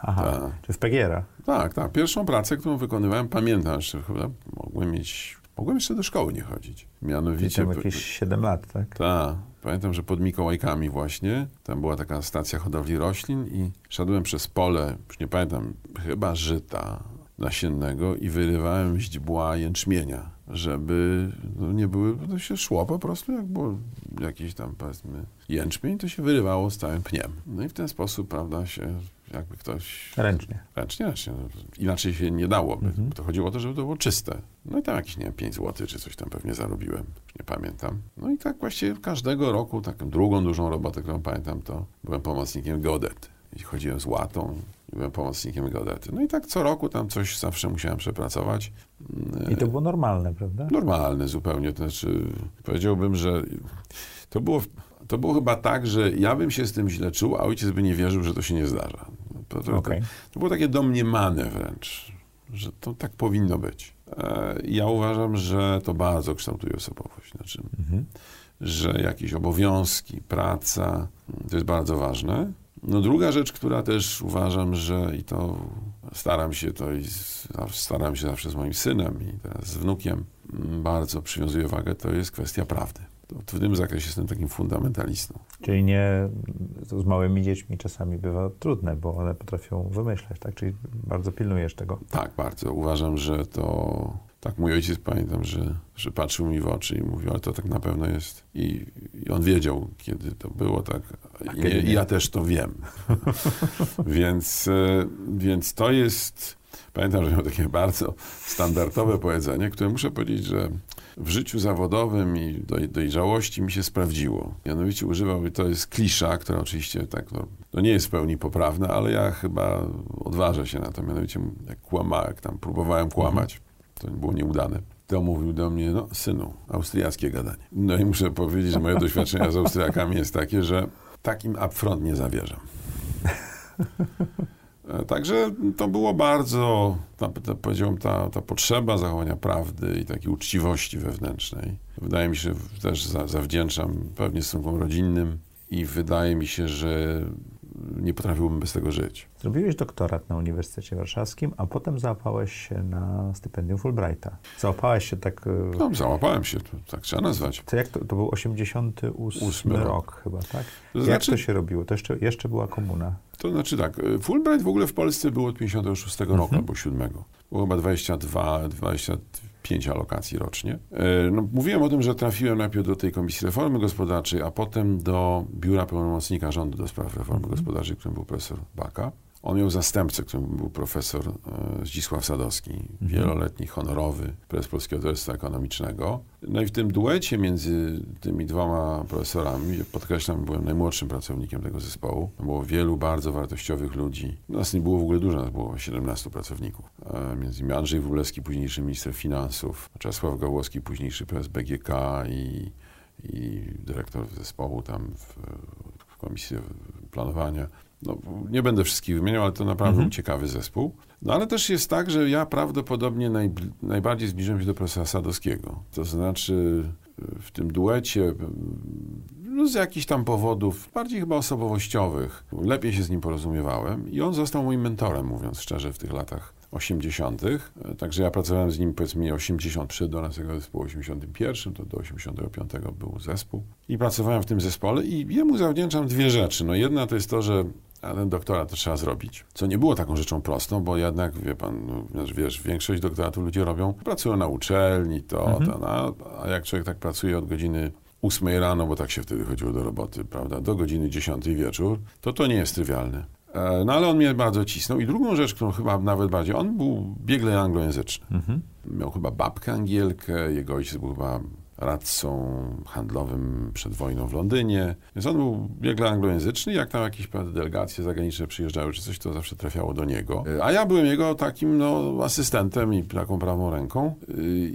Aha, Tak. czy w PGR-a. Tak, tak. Pierwszą pracę, którą wykonywałem, pamiętam jeszcze, chyba mogłem mieć, mogłem jeszcze do szkoły nie chodzić. Mianowicie... tam jakieś 7 lat, tak? Tak. Pamiętam, że pod Mikołajkami właśnie, tam była taka stacja hodowli roślin i szedłem przez pole, już nie pamiętam, chyba żyta nasiennego i wyrywałem źdźbła jęczmienia, żeby no, nie były, to się szło po prostu, jak było jakiś tam powiedzmy jęczmień, to się wyrywało z całym pniem. No i w ten sposób, prawda, się jakby ktoś Ręcznie. Ręcznie, ręcznie. No, inaczej się nie dałoby. Mhm. To chodziło o to, żeby to było czyste. No i tam jakieś, nie wiem, 5 zł czy coś tam pewnie zarobiłem. Już nie pamiętam. No i tak właściwie każdego roku, taką drugą dużą robotę, którą pamiętam, to byłem pomocnikiem geodety. I chodziłem z łatą i byłem pomocnikiem geodety. No i tak co roku tam coś zawsze musiałem przepracować. I to było normalne, prawda? Normalne zupełnie. To znaczy, powiedziałbym, że to było, to było chyba tak, że ja bym się z tym źle czuł, a ojciec by nie wierzył, że to się nie zdarza. To, to, Okej. to było takie domniemane wręcz, że to tak powinno być. E, Ja uważam, że to bardzo kształtuje osobowość. Znaczy, Mhm. że jakieś obowiązki, praca, to jest bardzo ważne. No druga rzecz, która też uważam, że i to staram się to i staram się zawsze z moim synem i teraz z wnukiem bardzo przywiązuję wagę, to jest kwestia prawdy. W tym zakresie jestem takim fundamentalistą. Czyli nie, z małymi dziećmi czasami bywa trudne, bo one potrafią wymyślać, tak? Czyli bardzo pilnujesz tego. Tak, bardzo. Uważam, że to. Tak, mój ojciec pamiętam, że, że patrzył mi w oczy i mówił, ale to tak na pewno jest. I, i on wiedział, kiedy to było, tak. I, nie. i ja też to wiem. (laughs) więc, e, więc to jest. Pamiętam, że miał takie bardzo standardowe powiedzenie, które muszę powiedzieć, że w życiu zawodowym i doj, dojrzałości mi się sprawdziło. Mianowicie używał, to jest klisza, która oczywiście tak, no, no nie jest w pełni poprawna, ale ja chyba odważę się na to. Mianowicie jak kłama, jak tam próbowałem kłamać, to było nieudane. To mówił do mnie, no synu, austriackie gadanie. No i muszę powiedzieć, że moje (laughs) doświadczenia z Austriakami jest takie, że takim upfront nie zawierzam. (laughs) E, Także to było bardzo, ta, ta, powiedziałbym, ta, ta potrzeba zachowania prawdy i takiej uczciwości wewnętrznej. Wydaje mi się, też za, zawdzięczam pewnie stosunkom rodzinnym i wydaje mi się, że nie potrafiłbym bez tego żyć. Zrobiłeś doktorat na Uniwersytecie Warszawskim, a potem załapałeś się na stypendium Fulbrighta. Załapałeś się tak... e, No, załapałem się, to, tak trzeba nazwać. To, jak to, to był 88 Ósmy rok. rok. chyba, tak? To Jak znaczy- to się robiło? To jeszcze, jeszcze była komuna. To znaczy tak, y, Fulbright w ogóle w Polsce był od 56 roku Mhm. albo 7. Było chyba 22, pięć alokacji rocznie. E, no, mówiłem o tym, że trafiłem najpierw do tej Komisji Reformy Gospodarczej, a potem do Biura Pełnomocnika Rządu do Spraw Reformy mhm. Gospodarczej, którym był profesor Baka. On miał zastępcę, którym był profesor e, Zdzisław Sadowski, mhm. wieloletni, honorowy prezes Polskiego Towarzystwa Ekonomicznego. No i w tym duecie między tymi dwoma profesorami, podkreślam, byłem najmłodszym pracownikiem tego zespołu. Było wielu bardzo wartościowych ludzi. Nas nie było w ogóle dużo, nas było 17 pracowników. E, między innymi Andrzej Wróblewski, późniejszy minister finansów, Czesław Gałowski, późniejszy prezes BGK i, i dyrektor zespołu tam w, w Komisji Planowania no, nie będę wszystkich wymieniał, ale to naprawdę mhm. ciekawy zespół. No ale też jest tak, że ja prawdopodobnie najbardziej zbliżyłem się do profesora Sadowskiego. To znaczy w tym duecie no, z jakichś tam powodów, bardziej chyba osobowościowych, lepiej się z nim porozumiewałem i on został moim mentorem, mówiąc szczerze, w tych latach 80. Także ja pracowałem z nim powiedzmy 80 przed do naszego zespołu 81, to do 85 był zespół. I pracowałem w tym zespole i jemu zawdzięczam dwie rzeczy. No jedna to jest to, że a ten doktorat to trzeba zrobić. Co nie było taką rzeczą prostą, bo jednak, wie pan, no, wiesz, większość doktoratów ludzie robią, pracują na uczelni, to, mhm. to no, a jak człowiek tak pracuje od godziny 8 rano, bo tak się wtedy chodziło do roboty, prawda, do godziny 10 wieczór, to to nie jest trywialne. E, no ale on mnie bardzo cisnął. I drugą rzecz, którą chyba nawet bardziej, on był biegle anglojęzyczny. Mhm. Miał chyba babkę angielkę, jego ojciec był chyba radcą handlowym przed wojną w Londynie. Więc on był biegle anglojęzyczny. Jak tam jakieś delegacje zagraniczne przyjeżdżały czy coś, to zawsze trafiało do niego. A ja byłem jego takim no, asystentem i taką prawą ręką.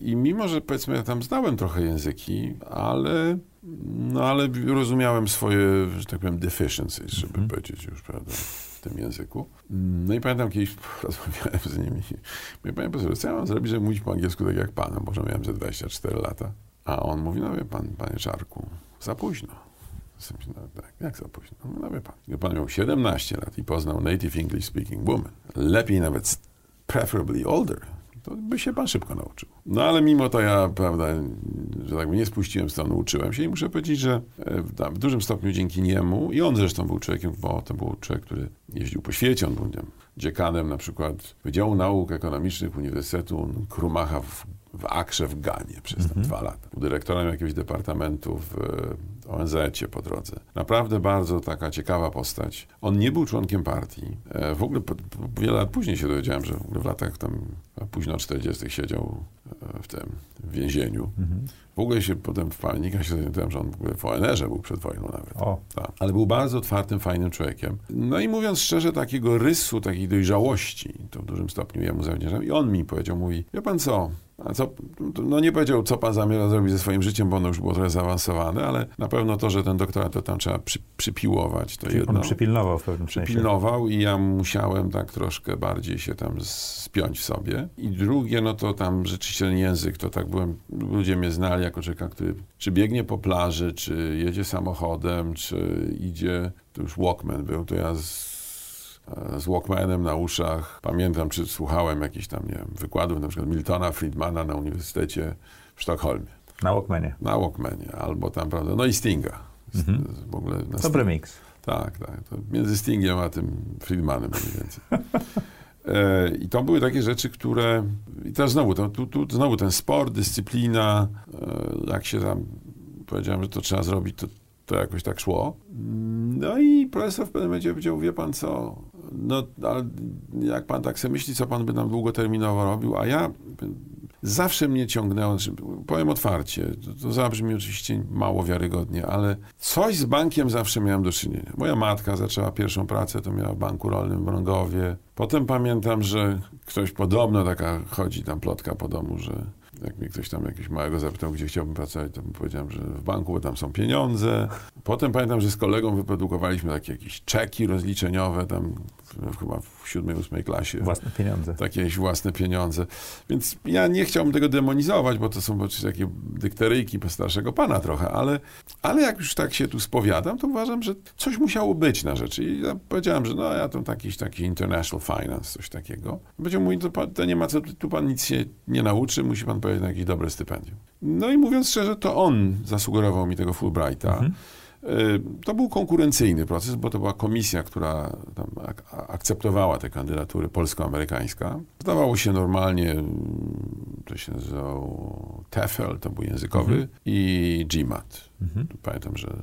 I mimo, że powiedzmy ja tam znałem trochę języki, ale no ale rozumiałem swoje, że tak powiem, deficiencies, żeby mm -hmm. powiedzieć już, prawda, w tym języku. No i pamiętam kiedyś (laughs) rozmawiałem z nimi. Mówię, panie profesorze, co ja mam zrobić, żeby mówić po angielsku tak jak pan? Może miałem ze 24 lata. A on mówi, no wie pan, panie Czarku, za późno. No, tak, jak za późno? No wie pan, gdyby pan miał 17 lat i poznał native English speaking woman, lepiej nawet preferably older, to by się pan szybko nauczył. No ale mimo to ja, prawda, że tak nie spuściłem stanu, uczyłem się i muszę powiedzieć, że e, w, w dużym stopniu dzięki niemu, i on zresztą był człowiekiem, bo to był człowiek, który jeździł po świecie, on był nie, dziekanem na przykład Wydziału Nauk Ekonomicznych Uniwersytetu Krumacha w w Akrze w Ganie przez mm -hmm. dwa lata. Był dyrektorem jakiegoś departamentu w ONZ-cie po drodze. Naprawdę bardzo taka ciekawa postać. On nie był członkiem partii. E, w ogóle po, po, wiele lat później się dowiedziałem, że w, ogóle w latach tam późno 40. siedział e, w tym w więzieniu. Mm -hmm. W ogóle się potem w palnikach się zorientowałem, że on w ogóle w ONR-ze był przed wojną nawet. O. Tak. Ale był bardzo otwartym, fajnym człowiekiem. No i mówiąc szczerze, takiego rysu, takiej dojrzałości, to w dużym stopniu jemu zawdzięczam. I on mi powiedział, mówi, wie pan co, co, no nie powiedział, co pan zamierza zrobić ze swoim życiem, bo ono już było trochę zaawansowane, ale na pewno to, że ten doktorat to tam trzeba przy, przypiłować, to Czyli jedno. Pan przypilnował w pewnym sensie. Przypilnował i ja musiałem tak troszkę bardziej się tam spiąć w sobie. I drugie, no to tam rzeczywiście ten język, to tak byłem, ludzie mnie znali jako człowieka, który czy biegnie po plaży, czy jedzie samochodem, czy idzie, to już Walkman był, to ja z z Walkmanem na uszach. Pamiętam, czy słuchałem jakichś tam, nie wiem, wykładów, na przykład Miltona Friedmana na Uniwersytecie w Sztokholmie. Na Walkmanie. Na Walkmanie, albo tam, prawda, no i Stinga. Mhm. W ogóle Dobry mix. Tak, tak. To między Stingiem a tym Friedmanem mniej więcej. E, I to były takie rzeczy, które. I teraz znowu, to, tu, tu, znowu ten sport, dyscyplina, e, jak się tam powiedziałem, że to trzeba zrobić, to, to jakoś tak szło. No i profesor w pewnym momencie powiedział, wie pan co, no ale jak pan tak sobie myśli, co pan by nam długoterminowo robił, a ja zawsze mnie ciągnęło, znaczy, powiem otwarcie, to, to zabrzmi oczywiście mało wiarygodnie, ale coś z bankiem zawsze miałem do czynienia. Moja matka zaczęła pierwszą pracę, to miała w banku rolnym w Mrągowie. Potem pamiętam, że ktoś podobno, taka chodzi tam plotka po domu, że jak mnie ktoś tam jakiegoś małego zapytał, gdzie chciałbym pracować, to powiedziałem, że w banku, bo tam są pieniądze. Potem pamiętam, że z kolegą wyprodukowaliśmy takie jakieś czeki rozliczeniowe, tam chyba w siódmej, ósmej klasie. Własne pieniądze. Takie własne pieniądze. Więc ja nie chciałbym tego demonizować, bo to są takie dykteryjki starszego pana trochę, ale, ale jak już tak się tu spowiadam, to uważam, że coś musiało być na rzeczy. I ja powiedziałem, że no ja to taki, taki international finance, coś takiego. Powiedział mój, to, pan, to nie ma co, tu pan nic się nie nauczy, musi pan powiedzieć na jakieś dobre stypendium. No i mówiąc szczerze, to on zasugerował mi tego Fulbrighta. Mhm. To był konkurencyjny proces, bo to była komisja, która ak akceptowała te kandydatury polsko-amerykańska. Zdawało się normalnie, to się nazywało TEFL, to był językowy, mhm. i GMAT. Mhm. Pamiętam, że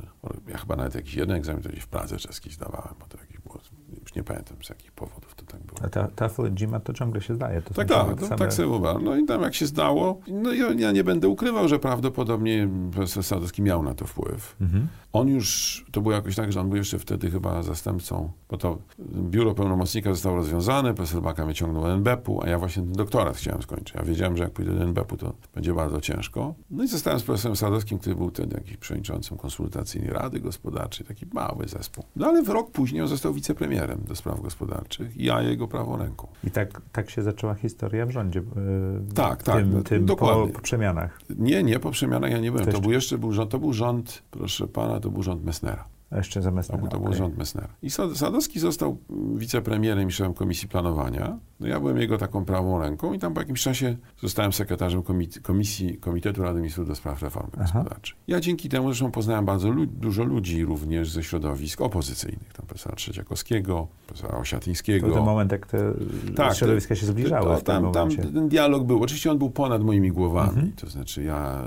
ja chyba nawet jakiś jeden egzamin to gdzieś w Pradze czeskiej zdawałem, bo to jakiś było, już nie pamiętam z jakich powodów tak było. A ta, GMAT to ciągle się zdaje. To tak, tak, same... tak sobie uważam. No i tam jak się zdało, no ja, ja nie będę ukrywał, że prawdopodobnie profesor Sadowski miał na to wpływ. Mhm. On już, to było jakoś tak, że on był jeszcze wtedy chyba zastępcą, bo to biuro pełnomocnika zostało rozwiązane, profesor Baka mnie ciągnął do NBP-u, a ja właśnie ten doktorat chciałem skończyć. Ja wiedziałem, że jak pójdę do NBP-u, to będzie bardzo ciężko. No i zostałem z profesorem Sadowskim, który był wtedy jakiś przewodniczącym konsultacyjnej Rady Gospodarczej, taki mały zespół. No ale w rok później on został wicepremierem do spraw gospodarczych i ja jego prawą ręką. I tak, tak się zaczęła historia w rządzie. Yy, tak, tak. Tym, tym dokładnie. Po, po, przemianach. Nie, nie, po przemianach ja nie byłem. To, to był jeszcze był rząd, to był rząd, proszę pana, to był rząd Messnera. A jeszcze za Messnera. To, był rząd Messnera. I Sadowski został wicepremierem i szefem Komisji Planowania. No ja byłem jego taką prawą ręką i tam po jakimś czasie zostałem sekretarzem komit komisji Komitetu Rady Ministrów do Spraw Reformy Aha. Gospodarczej. Ja dzięki temu zresztą poznałem bardzo lu dużo ludzi również ze środowisk opozycyjnych. Tam profesora Trzeciakowskiego, profesora Osiatyńskiego. To ten moment, jak te tak, środowiska się zbliżały to, to, tam, tam ten dialog był. Oczywiście on był ponad moimi głowami. Mhm. To znaczy ja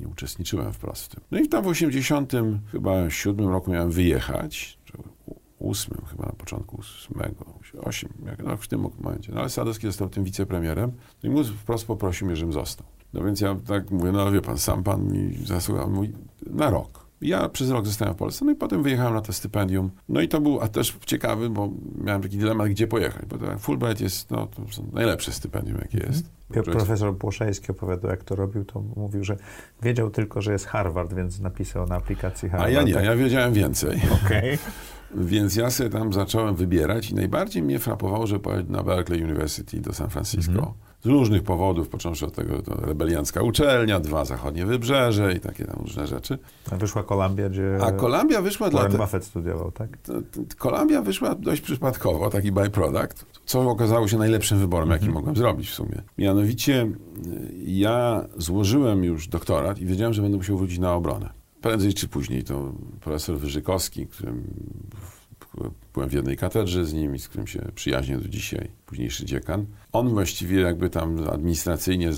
nie uczestniczyłem wprost w tym. No i tam w 80 chyba siódmym roku miałem wyjechać, ósmym chyba na początku ósmego, osiem, jak, no w tym momencie. No ale Sadowski został tym wicepremierem no i mu wprost poprosił mnie, żebym został. No więc ja tak mówię, no wie pan, sam pan mi zasłuchał mój, na rok. Ja przez rok zostałem w Polsce, no i potem wyjechałem na to stypendium. No i to był, a też ciekawy, bo miałem taki dylemat, gdzie pojechać, bo to Fulbright jest, no, to są najlepsze stypendium, jakie mhm. jest. Profesor Płoszeński opowiadał, jak to robił, to mówił, że wiedział tylko, że jest Harvard, więc napisał na aplikacji Harvard. A ja nie, ja wiedziałem więcej. Okej. Okay. (laughs) Więc ja sobie tam zacząłem wybierać i najbardziej mnie frapowało, że pojechałem na Berkeley University do San Francisco. -hmm z różnych powodów, począwszy od tego, to rebeliancka uczelnia, dwa zachodnie wybrzeże i takie tam różne rzeczy. A wyszła Kolumbia, gdzie A Kolumbia wyszła Warren dla... Buffett studiował, tak? Kolumbia wyszła dość przypadkowo, taki byproduct, co okazało się najlepszym wyborem, jaki mhm. mogłem zrobić w sumie. Mianowicie ja złożyłem już doktorat i wiedziałem, że będę musiał wrócić na obronę. Prędzej czy później to profesor Wyżykowski, którym byłem w jednej katedrze z nim i z którym się przyjaźnię do dzisiaj, późniejszy dziekan. On właściwie jakby tam administracyjnie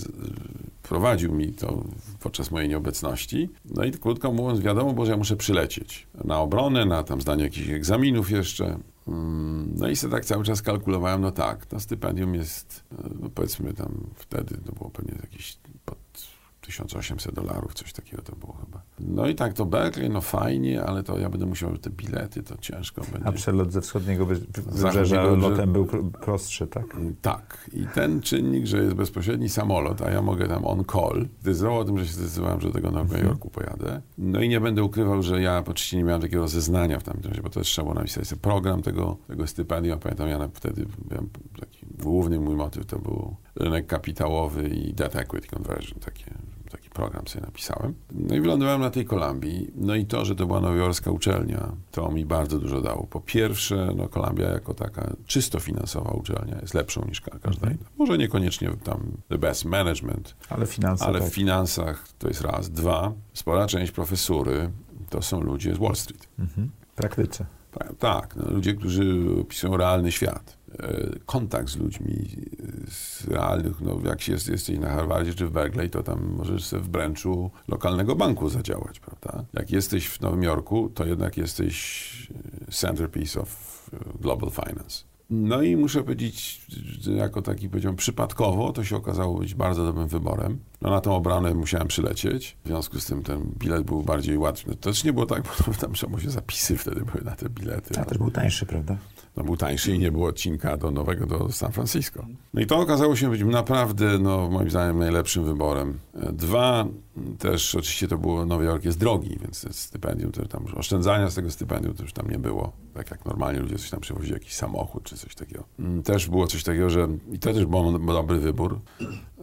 prowadził mi to podczas mojej nieobecności. No i krótko mówiąc, wiadomo było, że ja muszę przylecieć na obronę, na tam zdanie jakichś egzaminów jeszcze. Mm, no i sobie tak cały czas kalkulowałem, no tak, to stypendium jest, no powiedzmy tam wtedy, to było pewnie jakieś 1800 dolarów, coś takiego to było chyba. No i tak to Berkeley, no fajnie, ale to ja będę musiał te bilety, to ciężko będzie. A przelot ze wschodniego wybrzeża lotem był prostszy, tak? Mm, tak. I ten czynnik, że jest bezpośredni samolot, a ja mogę tam on call, zdecydował o tym, że się zdecydowałem, że do tego Nowego mhm. Jorku pojadę. No i nie będę ukrywał, że ja oczywiście nie miałem takiego zeznania w tamtym czasie, bo to trzeba było napisać sobie program tego, tego stypendium. Pamiętam, ja wtedy byłem taki główny mój motyw to był rynek kapitałowy i debt equity conversion, takie taki program sobie napisałem. No i wylądowałem na tej Kolumbii. No i to, że to była nowojorska uczelnia, to mi bardzo dużo dało. Po pierwsze, no Kolumbia jako taka czysto finansowa uczelnia jest lepszą niż każda mhm. inna. Może niekoniecznie tam the best management, ale, finanse, ale tak. w finansach to jest raz. Dwa, spora część profesury to są ludzie z Wall Street. Mhm. Praktycy. Tak, tak no, ludzie, którzy opisują realny świat. E, kontakt z ludźmi z realnych, no jak się jest, jesteś na Harvardzie czy w Berkeley, to tam możesz sobie w bręczu lokalnego banku zadziałać, prawda? Jak jesteś w Nowym Jorku, to jednak jesteś e, centerpiece of e, global finance. No i muszę powiedzieć, jako taki powiedziałem przypadkowo, to się okazało być bardzo dobrym wyborem. No na tą obronę musiałem przylecieć, w związku z tym ten bilet był bardziej łatwy. No, to też nie było tak, (laughs) bo tam trzeba się zapisy wtedy były na te bilety. A też był tańszy, prawda? no, był tańszy i nie było odcinka do nowego, do San Francisco. No i to okazało się być naprawdę, no, moim zdaniem, najlepszym wyborem. Dwa, też oczywiście to było, Nowy Jork jest drogi, więc stypendium, to tam oszczędzania z tego stypendium to już tam nie było. Tak jak normalnie ludzie coś tam przywozili, jakiś samochód czy coś takiego. Mm, też było coś takiego, że i to też był dobry wybór.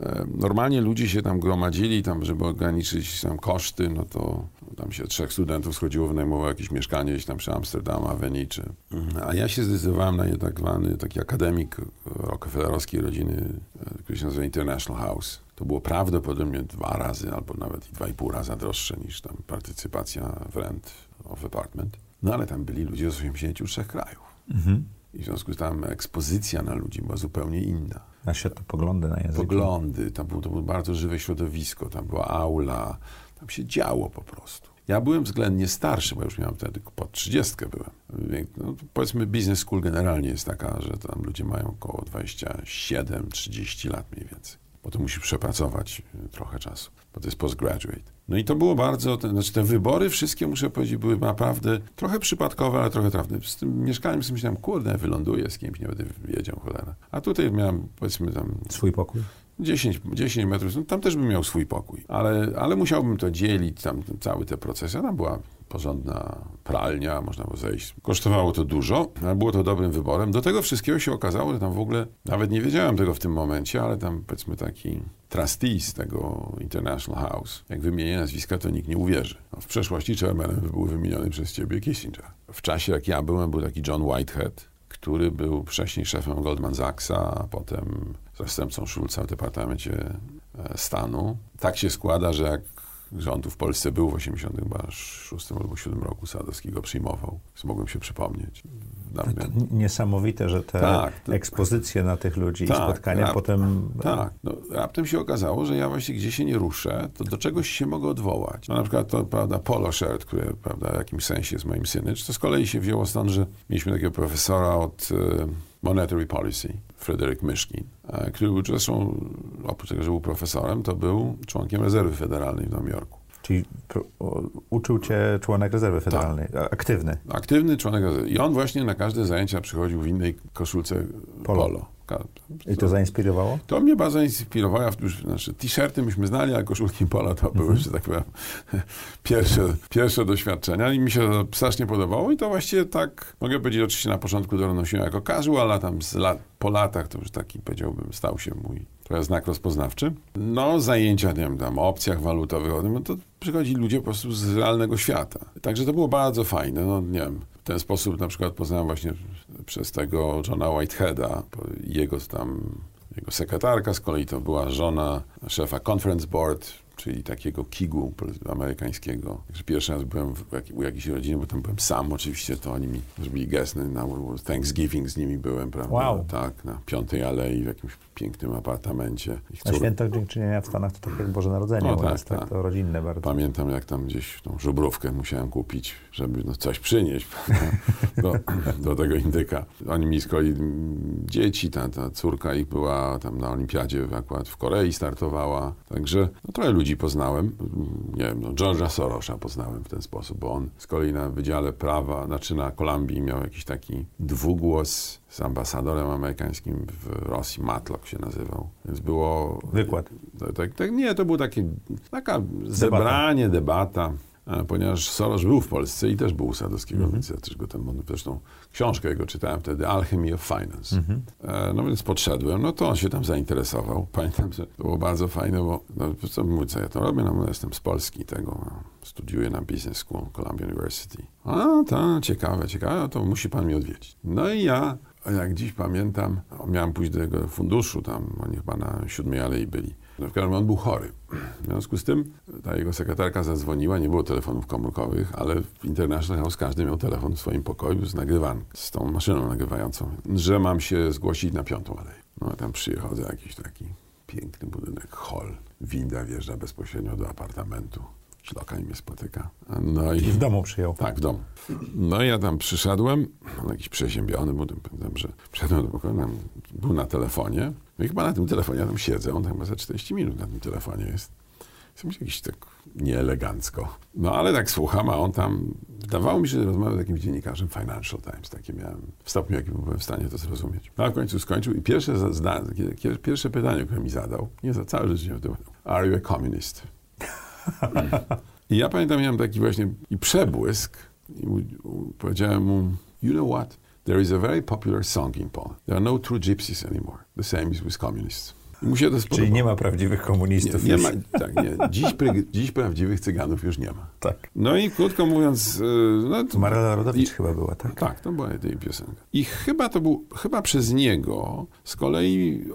E, normalnie ludzie się tam gromadzili, tam, żeby ograniczyć tam koszty, no to tam się trzech studentów schodziło, wynajmowało jakieś mieszkanie gdzieś tam przy Amsterdam, Avenue, czy... Mhm. A ja się zdecydowałem na tak zwany taki akademik rockefellerowskiej rodziny, e, który się nazywa International House. To było prawdopodobnie dwa razy, albo nawet dwa i pół raza droższe niż tam partycypacja w rent of apartment. No ale tam byli ludzie z 83 krajów. Mhm. I w związku z tym ekspozycja na ludzi była zupełnie inna. Na światopoglądy, na język. Poglądy, tam było, to było bardzo żywe środowisko, tam była aula, tam się działo po prostu. Ja byłem względnie starszy, bo już miałem wtedy pod 30 byłem. No, powiedzmy, business school generalnie jest taka, że tam ludzie mają około 27-30 lat mniej więcej. Bo to musi przepracować y, trochę czasu, bo to jest postgraduate. No i to było bardzo, te, znaczy te wybory wszystkie, muszę powiedzieć, były naprawdę trochę przypadkowe, ale trochę trafne. Z tym mieszkaniem sobie myślałem, kurde, wyląduję z kimś, nie będę wiedział, cholera. A tutaj miałem, powiedzmy tam Swój pokój. 10, 10 metrów, no tam też bym miał swój pokój, ale, ale musiałbym to dzielić, tam cały te procesy. A Tam była porządna pralnia, można było zejść. Kosztowało to dużo, ale było to dobrym wyborem. Do tego wszystkiego się okazało, że tam w ogóle, nawet nie wiedziałem tego w tym momencie, ale tam powiedzmy taki trustee z tego International House, jak wymienię nazwiska, to nikt nie uwierzy. No, w przeszłości chairmanem był wymieniony przez ciebie Kissinger. W czasie, jak ja byłem, był taki John Whitehead, który był wcześniej szefem Goldman Sachsa, a potem zastępcą Schulza w Departamencie e, Stanu. Tak się składa, że jak rząd tu w Polsce był w 86 albo 7 roku, Sadowski go przyjmował, więc mogłem się przypomnieć. N- Niesamowite, że te Tak, to- ekspozycje na tych ludzi i Tak, spotkania rap- potem... Tak, no, raptem się okazało, że ja właśnie gdzie się nie ruszę, to do czegoś się mogę odwołać. No, na przykład to, prawda, polo shirt, które, prawda, w jakimś sensie jest moim synycz, to z kolei się wzięło stąd, że mieliśmy takiego profesora od e, Monetary Policy, Fryderyk Myszkin, e, który był zresztą, oprócz tego, że był profesorem, to był członkiem rezerwy federalnej w Nowym Jorku. Czyli uczył cię członek rezerwy federalnej, a- aktywny. Aktywny członek rezerwy. I on właśnie na każde zajęcia przychodził w innej koszulce Polo. polo. I to zainspirowało? To mnie bardzo zainspirowało. Ja Już, znaczy, t-shirty myśmy znali, a koszulki polo to były, że tak powiem, (laughs) pierwsze, pierwsze doświadczenia i mi się to strasznie podobało i to właściwie tak, mogę powiedzieć, oczywiście na początku to nosiłem jako casual, a tam z lat, po latach to już taki, powiedziałbym, stał się mój trochę znak rozpoznawczy. No, zajęcia, nie wiem, tam o opcjach walutowych, no to przychodzi ludzie po prostu z realnego świata. Także to było bardzo fajne, no nie wiem. W ten sposób na przykład poznałem właśnie przez tego Johna Whiteheada, jego tam, jego sekretarka z kolei to była żona szefa Conference Board, czyli takiego kigu amerykańskiego. Także pierwszy raz byłem w, u jakiejś rodziny, bo tam byłem sam oczywiście, to oni mi zrobili gest na Thanksgiving z nimi byłem, prawda? Wow. Tak, na Piątej Alei w jakimś pięknym apartamencie. Ich Na świętach dziękczynienia w Stanach to tak jak Boże Narodzenie, No tak, jest tak, tak. to rodzinne bardzo. Pamiętam, jak tam gdzieś tą żubrówkę musiałem kupić, żeby no, coś przynieść do, (laughs) do tego indyka. Oni mi z kolei dzieci, ta, ta córka ich była tam na olimpiadzie akurat w Korei startowała. Także no, trochę ludzi poznałem. Nie wiem, no, George'a Soros'a poznałem w ten sposób, bo on z kolei na Wydziale Prawa, znaczy na Kolumbii miał jakiś taki dwugłos z ambasadorem amerykańskim w Rosji, Matlock się nazywał. Więc było... Wykład. Tak, tak, tak, nie, to było takie, taka zebranie, debata, e, ponieważ Soros był w Polsce i też był u Sadowskiego, więc ja też go tam, zresztą książkę jego czytałem wtedy, Alchemy of Finance. E, no więc podszedłem, no to on się tam zainteresował. (laughs) Pamiętam, że to było bardzo fajne, bo no, co mówię, co ja to robię, no bo jestem z Polski, tego, no, studiuję na Business School, Columbia University. A, to ciekawe, ciekawe, no to musi pan mnie odwiedzić. No i ja a jak dziś pamiętam, miałem pójść do jego funduszu, tam oni chyba na siódmej alei byli. No w każdym razie on był chory. W związku z tym ta jego sekretarka zadzwoniła, nie było telefonów komórkowych, ale w International House każdy miał telefon w swoim pokoju z nagrywanką, z tą maszyną nagrywającą, że mam się zgłosić na piątą aleję. No tam przychodzę, jakiś taki piękny budynek, hall, winda wjeżdża bezpośrednio do apartamentu. Ślokaj mnie spotyka. No I w domu przyjął. tak, w domu. No i ja tam przyszedłem, on jakiś przeziębiony był, tam pamiętam, że przyszedłem do pokoju, tam był na telefonie. No i chyba na tym telefonie ja tam siedzę, on tam chyba za 40 minut na tym telefonie jest. Jestem jakiś tak nieelegancko. No ale tak słucham, a on tam, wydawało mi się, że rozmawia z jakimś dziennikarzem Financial Times, takie miałem, w stopniu, jakim byłem w stanie to zrozumieć. No a w końcu skończył i pierwsze, zda, pierwsze pytanie, które mi zadał, nie za całe życie, to are you a communist? I ja pamiętam, miałem taki właśnie i przebłysk i powiedziałem mu, you know what? There is a very popular song in Poland. There are no true gypsies anymore. The same is with communists. Mu się to spodobało. Czyli nie ma prawdziwych komunistów. Nie, nie ma, tak, nie. Dziś, (laughs) dziś prawdziwych cyganów już nie ma. Tak. No i krótko mówiąc... yy, No, to- Marela Rodowicz i- chyba była, tak? Tak, to była jej piosenka. I chyba to był, chyba przez niego, z kolei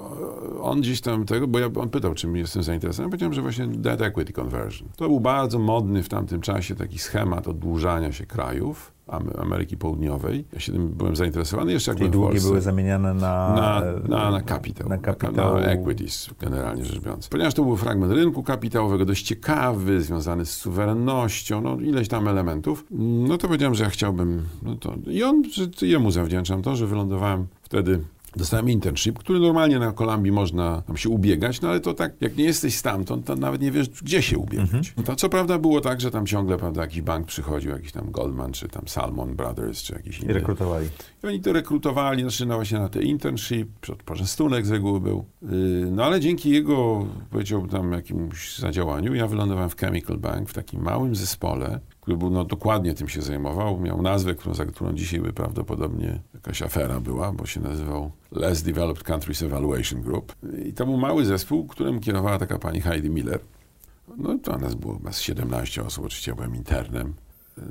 e, on gdzieś tam tego, bo ja, on pytał, czym jestem zainteresowany, powiedziałem, że właśnie debt equity conversion. To był bardzo modny w tamtym czasie taki schemat oddłużania się krajów Ameryki Południowej. Ja się tym byłem zainteresowany jeszcze jak Czyli byłem długi były zamieniane na... Na, na, na kapitał. Na kapitał. Na equities, generalnie rzecz biorąc. Ponieważ to był fragment rynku kapitałowego, dość ciekawy, związany z suwerennością, no ileś tam elementów, no to powiedziałem, że ja chciałbym, no to i on, że jemu zawdzięczam to, że wylądowałem wtedy Dostałem internship, który normalnie na Kolumbii można tam się ubiegać, no ale to tak, jak nie jesteś stamtąd, to nawet nie wiesz, gdzie się ubiegać. To co prawda było tak, że tam ciągle, prawda, jakiś bank przychodził, jakiś tam Goldman, czy tam Salmon Brothers, czy jakiś I inny. rekrutowali. I oni to rekrutowali, znaczy no właśnie na te internship, poczęstunek z reguły był. Yy, No ale dzięki jego, powiedziałbym tam jakimś zadziałaniu, ja wylądowałem w Chemical Bank, w takim małym zespole, był, no dokładnie tym się zajmował. Miał nazwę, którą, za którą dzisiaj by prawdopodobnie jakaś afera była, bo się nazywał Less Developed Countries Evaluation Group. I to był mały zespół, którym kierowała taka pani Heidi Miller. No to nas było chyba z 17 osób, oczywiście ja byłem internem.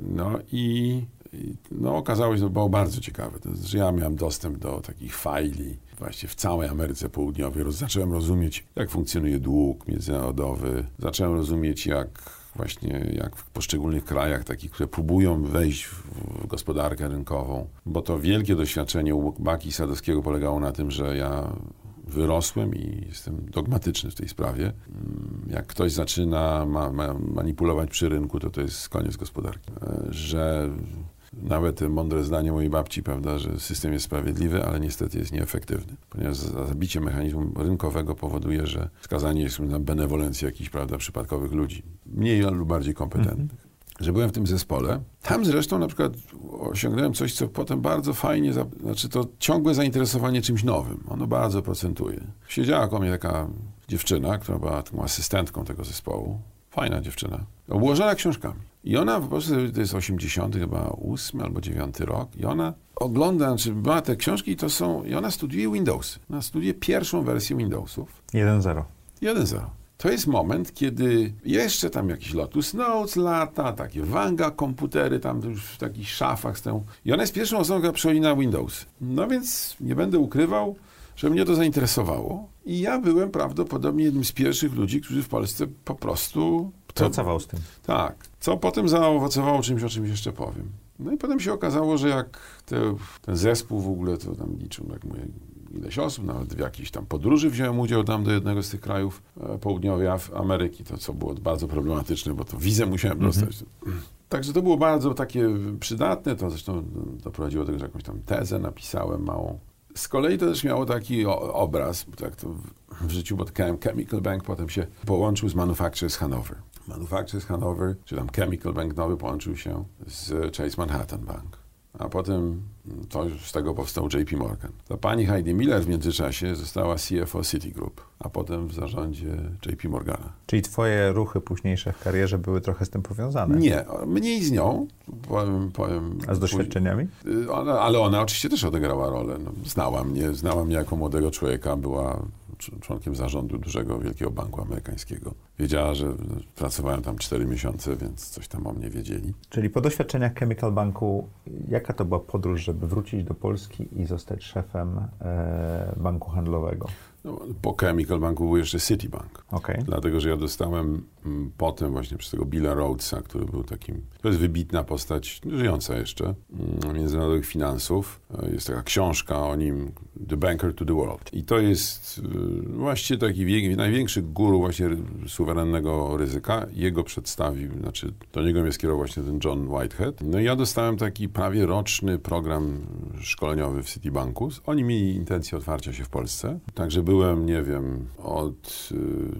No i, i no, okazało się, że to było bardzo ciekawe. To znaczy, ja miałem dostęp do takich fajli właśnie w całej Ameryce Południowej. Roz, zacząłem rozumieć, jak funkcjonuje dług międzynarodowy. Zacząłem rozumieć, jak właśnie jak w poszczególnych krajach, takich, które próbują wejść w, gospodarkę rynkową. Bo to wielkie doświadczenie u Baki Sadowskiego polegało na tym, że ja wyrosłem i jestem dogmatyczny w tej sprawie. Mm, Jak ktoś zaczyna ma, ma manipulować przy rynku, to to jest koniec gospodarki. E, Że nawet mądre zdanie mojej babci, prawda, że system jest sprawiedliwy, ale niestety jest nieefektywny, ponieważ za- zabicie mechanizmu rynkowego powoduje, że skazanie jest na benewolencję jakichś, prawda, przypadkowych ludzi, mniej lub bardziej kompetentnych. Że byłem w tym zespole. Tam zresztą na przykład osiągnąłem coś, co potem bardzo fajnie, znaczy to ciągłe zainteresowanie czymś nowym. Ono bardzo procentuje. Siedziała koło mnie taka dziewczyna, która była taką asystentką tego zespołu. Fajna dziewczyna. Obłożona książkami. I ona po prostu, to jest 80 chyba 8 albo 9 rok i ona ogląda, znaczy ma te książki i to są, i ona studiuje Windowsy. Ona studiuje pierwszą wersję Windowsów. 1-0. 1-0. To jest moment, kiedy jeszcze tam jakiś Lotus Notes lata, takie Wanga komputery tam już w takich szafach stoją. I ona jest pierwszą osobą, która przechodzi na Windows. No więc nie będę ukrywał, że mnie to zainteresowało. I ja byłem prawdopodobnie jednym z pierwszych ludzi, którzy w Polsce po prostu... Pracował z tym. Tak. Co potem zaowocowało czymś, o czym jeszcze powiem. No i potem się okazało, że jak te, ten zespół w ogóle to tam liczył, jak mówię, ileś osób, nawet w jakiejś tam podróży wziąłem udział tam do jednego z tych krajów e, południowej Ameryki, to co było bardzo problematyczne, bo to wizę musiałem dostać. Także to było bardzo takie przydatne, to zresztą doprowadziło do tego, że jakąś tam tezę napisałem małą. Z kolei to też miało taki obraz, bo tak to w, w życiu, bo Chem- Chemical Bank potem się połączył z Manufacturers Hanover. Manufacturers Hanover, czy tam Chemical Bank nowy połączył się z Chase Manhattan Bank. A potem to już z tego powstał JP Morgan. To pani Heidi Miller w międzyczasie została CFO Citigroup, a potem w zarządzie JP Morgana. Czyli twoje ruchy późniejsze w karierze były trochę z tym powiązane. Nie, mniej z nią, powiem, powiem A z doświadczeniami? Y, Ona, ale ona oczywiście też odegrała rolę. No, znała mnie, znała mnie jako młodego człowieka, była członkiem zarządu dużego, wielkiego banku amerykańskiego. Wiedziała, że pracowałem tam 4 miesiące, więc coś tam o mnie wiedzieli. Czyli po doświadczeniach Chemical Banku, jaka to była podróż, żeby wrócić do Polski i zostać szefem e, banku handlowego? No, po Chemical Banku był jeszcze Citibank. Okej. Dlatego, że ja dostałem mm, potem właśnie przez tego Billa Rhodesa, który był takim, to jest wybitna postać, żyjąca jeszcze, mm, międzynarodowych finansów. E, Jest taka książka o nim, The Banker to the World. I to jest y, właściwie taki największy guru właśnie suwerennego ryzyka. Jego przedstawił, znaczy do niego mnie skierował właśnie ten John Whitehead. No i ja dostałem taki prawie roczny program szkoleniowy w Citibanku. Oni mieli intencję otwarcia się w Polsce. Także byłem, nie wiem, od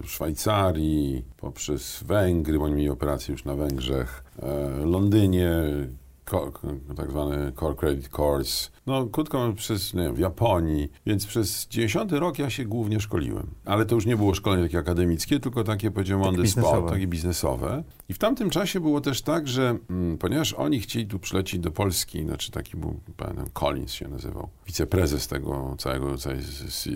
y, Szwajcarii poprzez Węgry, bo oni mieli operację już na Węgrzech, Londynie, tak zwany Core Credit Course. No, krótko mówiąc, przez, nie wiem, w Japonii, więc przez 90 rok ja się głównie szkoliłem. Ale to już nie było szkolenie takie akademickie, tylko takie, powiedziałem, on the spot, takie biznesowe. I w tamtym czasie było też tak, że mm, ponieważ oni chcieli tu przylecieć do Polski, znaczy taki był, pamiętam, Collins się nazywał, wiceprezes tego całego, całej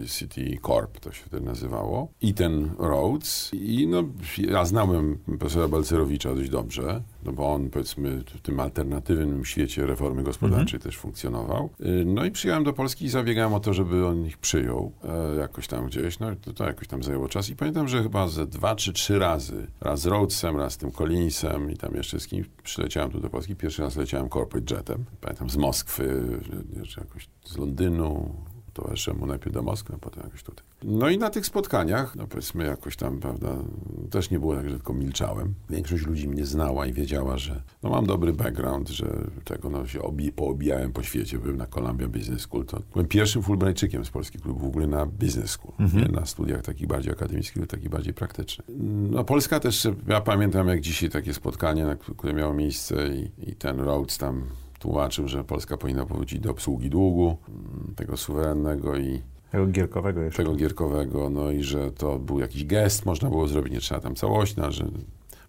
City Corp, to się wtedy nazywało, i ten Rhodes. I no, ja znałem profesora Balcerowicza dość dobrze, no bo on, powiedzmy, w tym alternatywnym świecie reformy gospodarczej mhm. też funkcjonował. No i przyjechałem do Polski i zabiegałem o to, żeby on ich przyjął e, jakoś tam gdzieś, no to, to jakoś tam zajęło czas. I pamiętam, że chyba ze dwa czy trzy razy, raz z Rhodesem, raz z tym Collinsem i tam jeszcze z kimś przyleciałem tu do Polski. Pierwszy raz leciałem corporate jetem, pamiętam z Moskwy, jakoś z Londynu, towarzyszyłem mu najpierw do Moskwy, a potem jakoś tutaj. No i na tych spotkaniach, no powiedzmy jakoś tam, prawda, też nie było tak, że tylko milczałem. Większość ludzi mnie znała i wiedziała, że no mam dobry background, że tego no się obi, poobijałem po świecie. Byłem na Columbia Business School. To byłem pierwszym Fulbrightczykiem z Polski klubu w ogóle na Business School. Mhm. Nie na studiach takich bardziej akademickich, takich bardziej praktycznych. No Polska też, ja pamiętam jak dzisiaj takie spotkanie, które miało miejsce i, i ten Rhodes tam tłumaczył, że Polska powinna powrócić do obsługi długu, mm, tego suwerennego i tego gierkowego jeszcze. Tego gierkowego, no i że to był jakiś gest, można było zrobić, nie trzeba tam całośna, że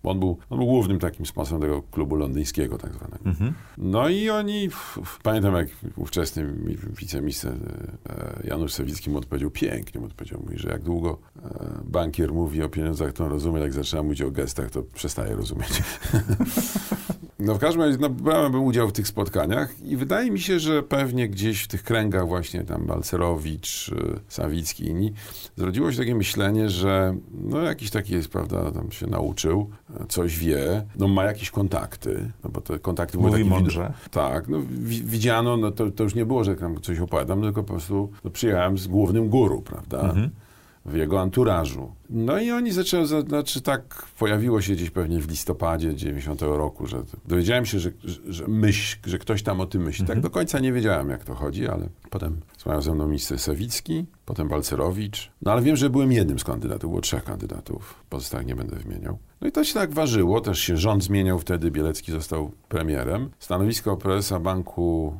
bo on był, on był głównym takim sponsorem tego klubu londyńskiego tak zwanego. Mhm. No i oni, pamiętam jak ówczesny wiceminister e, Janusz Sawicki mu odpowiedział pięknie, mu odpowiedział, mówi, że jak długo e, bankier mówi o pieniądzach, to on rozumie, jak zaczyna mówić o gestach, to przestaje rozumieć. (laughs) No w każdym razie no, brałem udział w tych spotkaniach i wydaje mi się, że pewnie gdzieś w tych kręgach właśnie tam Balcerowicz, y, Sawicki i inni zrodziło się takie myślenie, że no jakiś taki jest, prawda, tam się nauczył, coś wie, no ma jakieś kontakty, no bo te kontakty były Mówi takie... mądrze. Tak, no widziano, no to, to już nie było, że tam coś opowiadam, tylko po prostu no, przyjechałem z głównym guru, prawda? Mhm w jego anturażu. No i oni zaczęli, znaczy tak pojawiło się gdzieś pewnie w listopadzie 90 roku, że dowiedziałem się, że, że, że myśl, że ktoś tam o tym myśli. Tak mhm. Tak do końca nie wiedziałem, jak to chodzi, ale potem rozmawiał ze mną minister Sawicki, potem Balcerowicz. No ale wiem, że byłem jednym z kandydatów, było trzech kandydatów, pozostałych nie będę wymieniał. No i to się tak ważyło, też się rząd zmieniał wtedy, Bielecki został premierem. Stanowisko prezesa Banku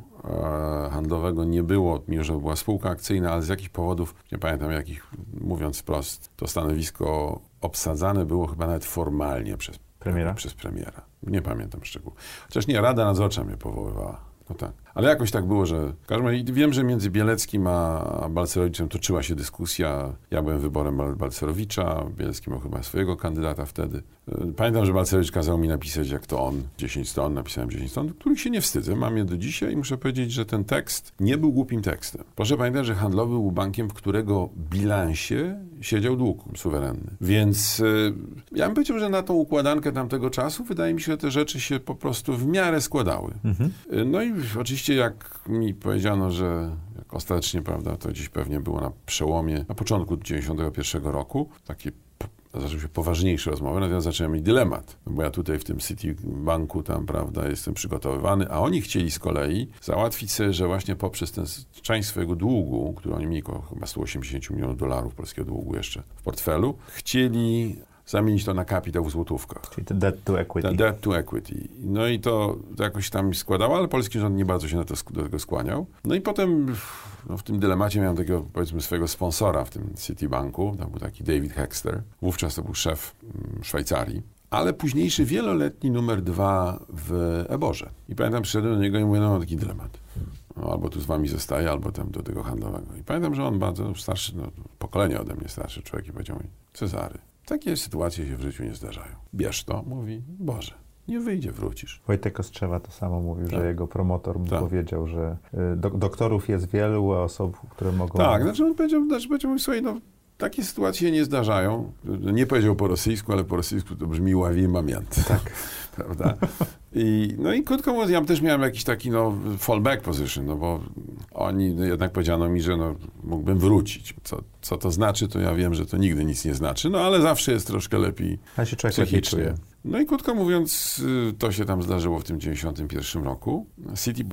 handlowego nie było, mimo że była spółka akcyjna, ale z jakichś powodów, nie pamiętam jakich, mówiąc wprost, to stanowisko obsadzane było chyba nawet formalnie przez premiera. Przez premiera. Nie pamiętam szczegółów. Chociaż nie, Rada Nadzorcza mnie powoływała. No tak. Ale jakoś tak było, że w każdym razie wiem, że między Bieleckim a Balcerowiczem toczyła się dyskusja. Ja byłem wyborem Balcerowicza, Bielecki miał chyba swojego kandydata wtedy. E, pamiętam, że Balcerowicz kazał mi napisać, jak to on, 10 stron, napisałem 10 stron, których się nie wstydzę. Mam je do dzisiaj i muszę powiedzieć, że ten tekst nie był głupim tekstem. Proszę pamiętać, że handlowy był bankiem, w którego bilansie siedział dług suwerenny. Więc y, ja bym powiedział, że na tą układankę tamtego czasu wydaje mi się, że te rzeczy się po prostu w miarę składały. Mhm. Y, no i oczywiście jak mi powiedziano, że jak ostatecznie, prawda, to dziś pewnie było na przełomie, na początku 91 roku, takie zaczęły się poważniejsze rozmowy, natomiast zacząłem mieć dylemat, no bo ja tutaj w tym Citibanku tam, prawda, jestem przygotowywany, a oni chcieli z kolei załatwić sobie, że właśnie poprzez ten część swojego długu, który oni mieli chyba 180 milionów dolarów polskiego długu jeszcze w portfelu, chcieli zamienić to na kapitał w złotówkach. Czyli to debt to equity. Ten debt to equity. No i to, to jakoś tam składało, ale polski rząd nie bardzo się na to, do tego skłaniał. No i potem no, w tym dylemacie miałem takiego, powiedzmy, swojego sponsora w tym Citibanku. To był taki David Hexter. Wówczas to był szef mm, Szwajcarii. Ale późniejszy, wieloletni numer dwa w Eborze. I pamiętam, przyszedłem do niego i mówię, no taki dylemat. No, albo tu z wami zostaje, albo tam do tego handlowego. I pamiętam, że on bardzo starszy, no, pokolenie ode mnie starszy człowiek i powiedział mi, Cezary, takie sytuacje się w życiu nie zdarzają. Bierz to, mówi, Boże, nie wyjdzie, wrócisz. Wojtek Ostrzewa to samo mówił, tak. że jego promotor mu tak. powiedział, że y, do, doktorów jest wielu osób, które mogą... Tak, znaczy on powiedział, znaczy powiedział słuchaj, no takie sytuacje nie zdarzają. Nie powiedział po rosyjsku, ale po rosyjsku to brzmi ławi mamiant. Tak. (laughs) Prawda? I, no i krótko mówiąc, ja też miałem jakiś taki no, fallback position, no bo oni no, jednak powiedziano mi, że no, mógłbym wrócić. Co, co to znaczy, to ja wiem, że to nigdy nic nie znaczy, no ale zawsze jest troszkę lepiej A się człowiek psychicznie. No i krótko mówiąc, y, to się tam zdarzyło w tym 91 roku. City,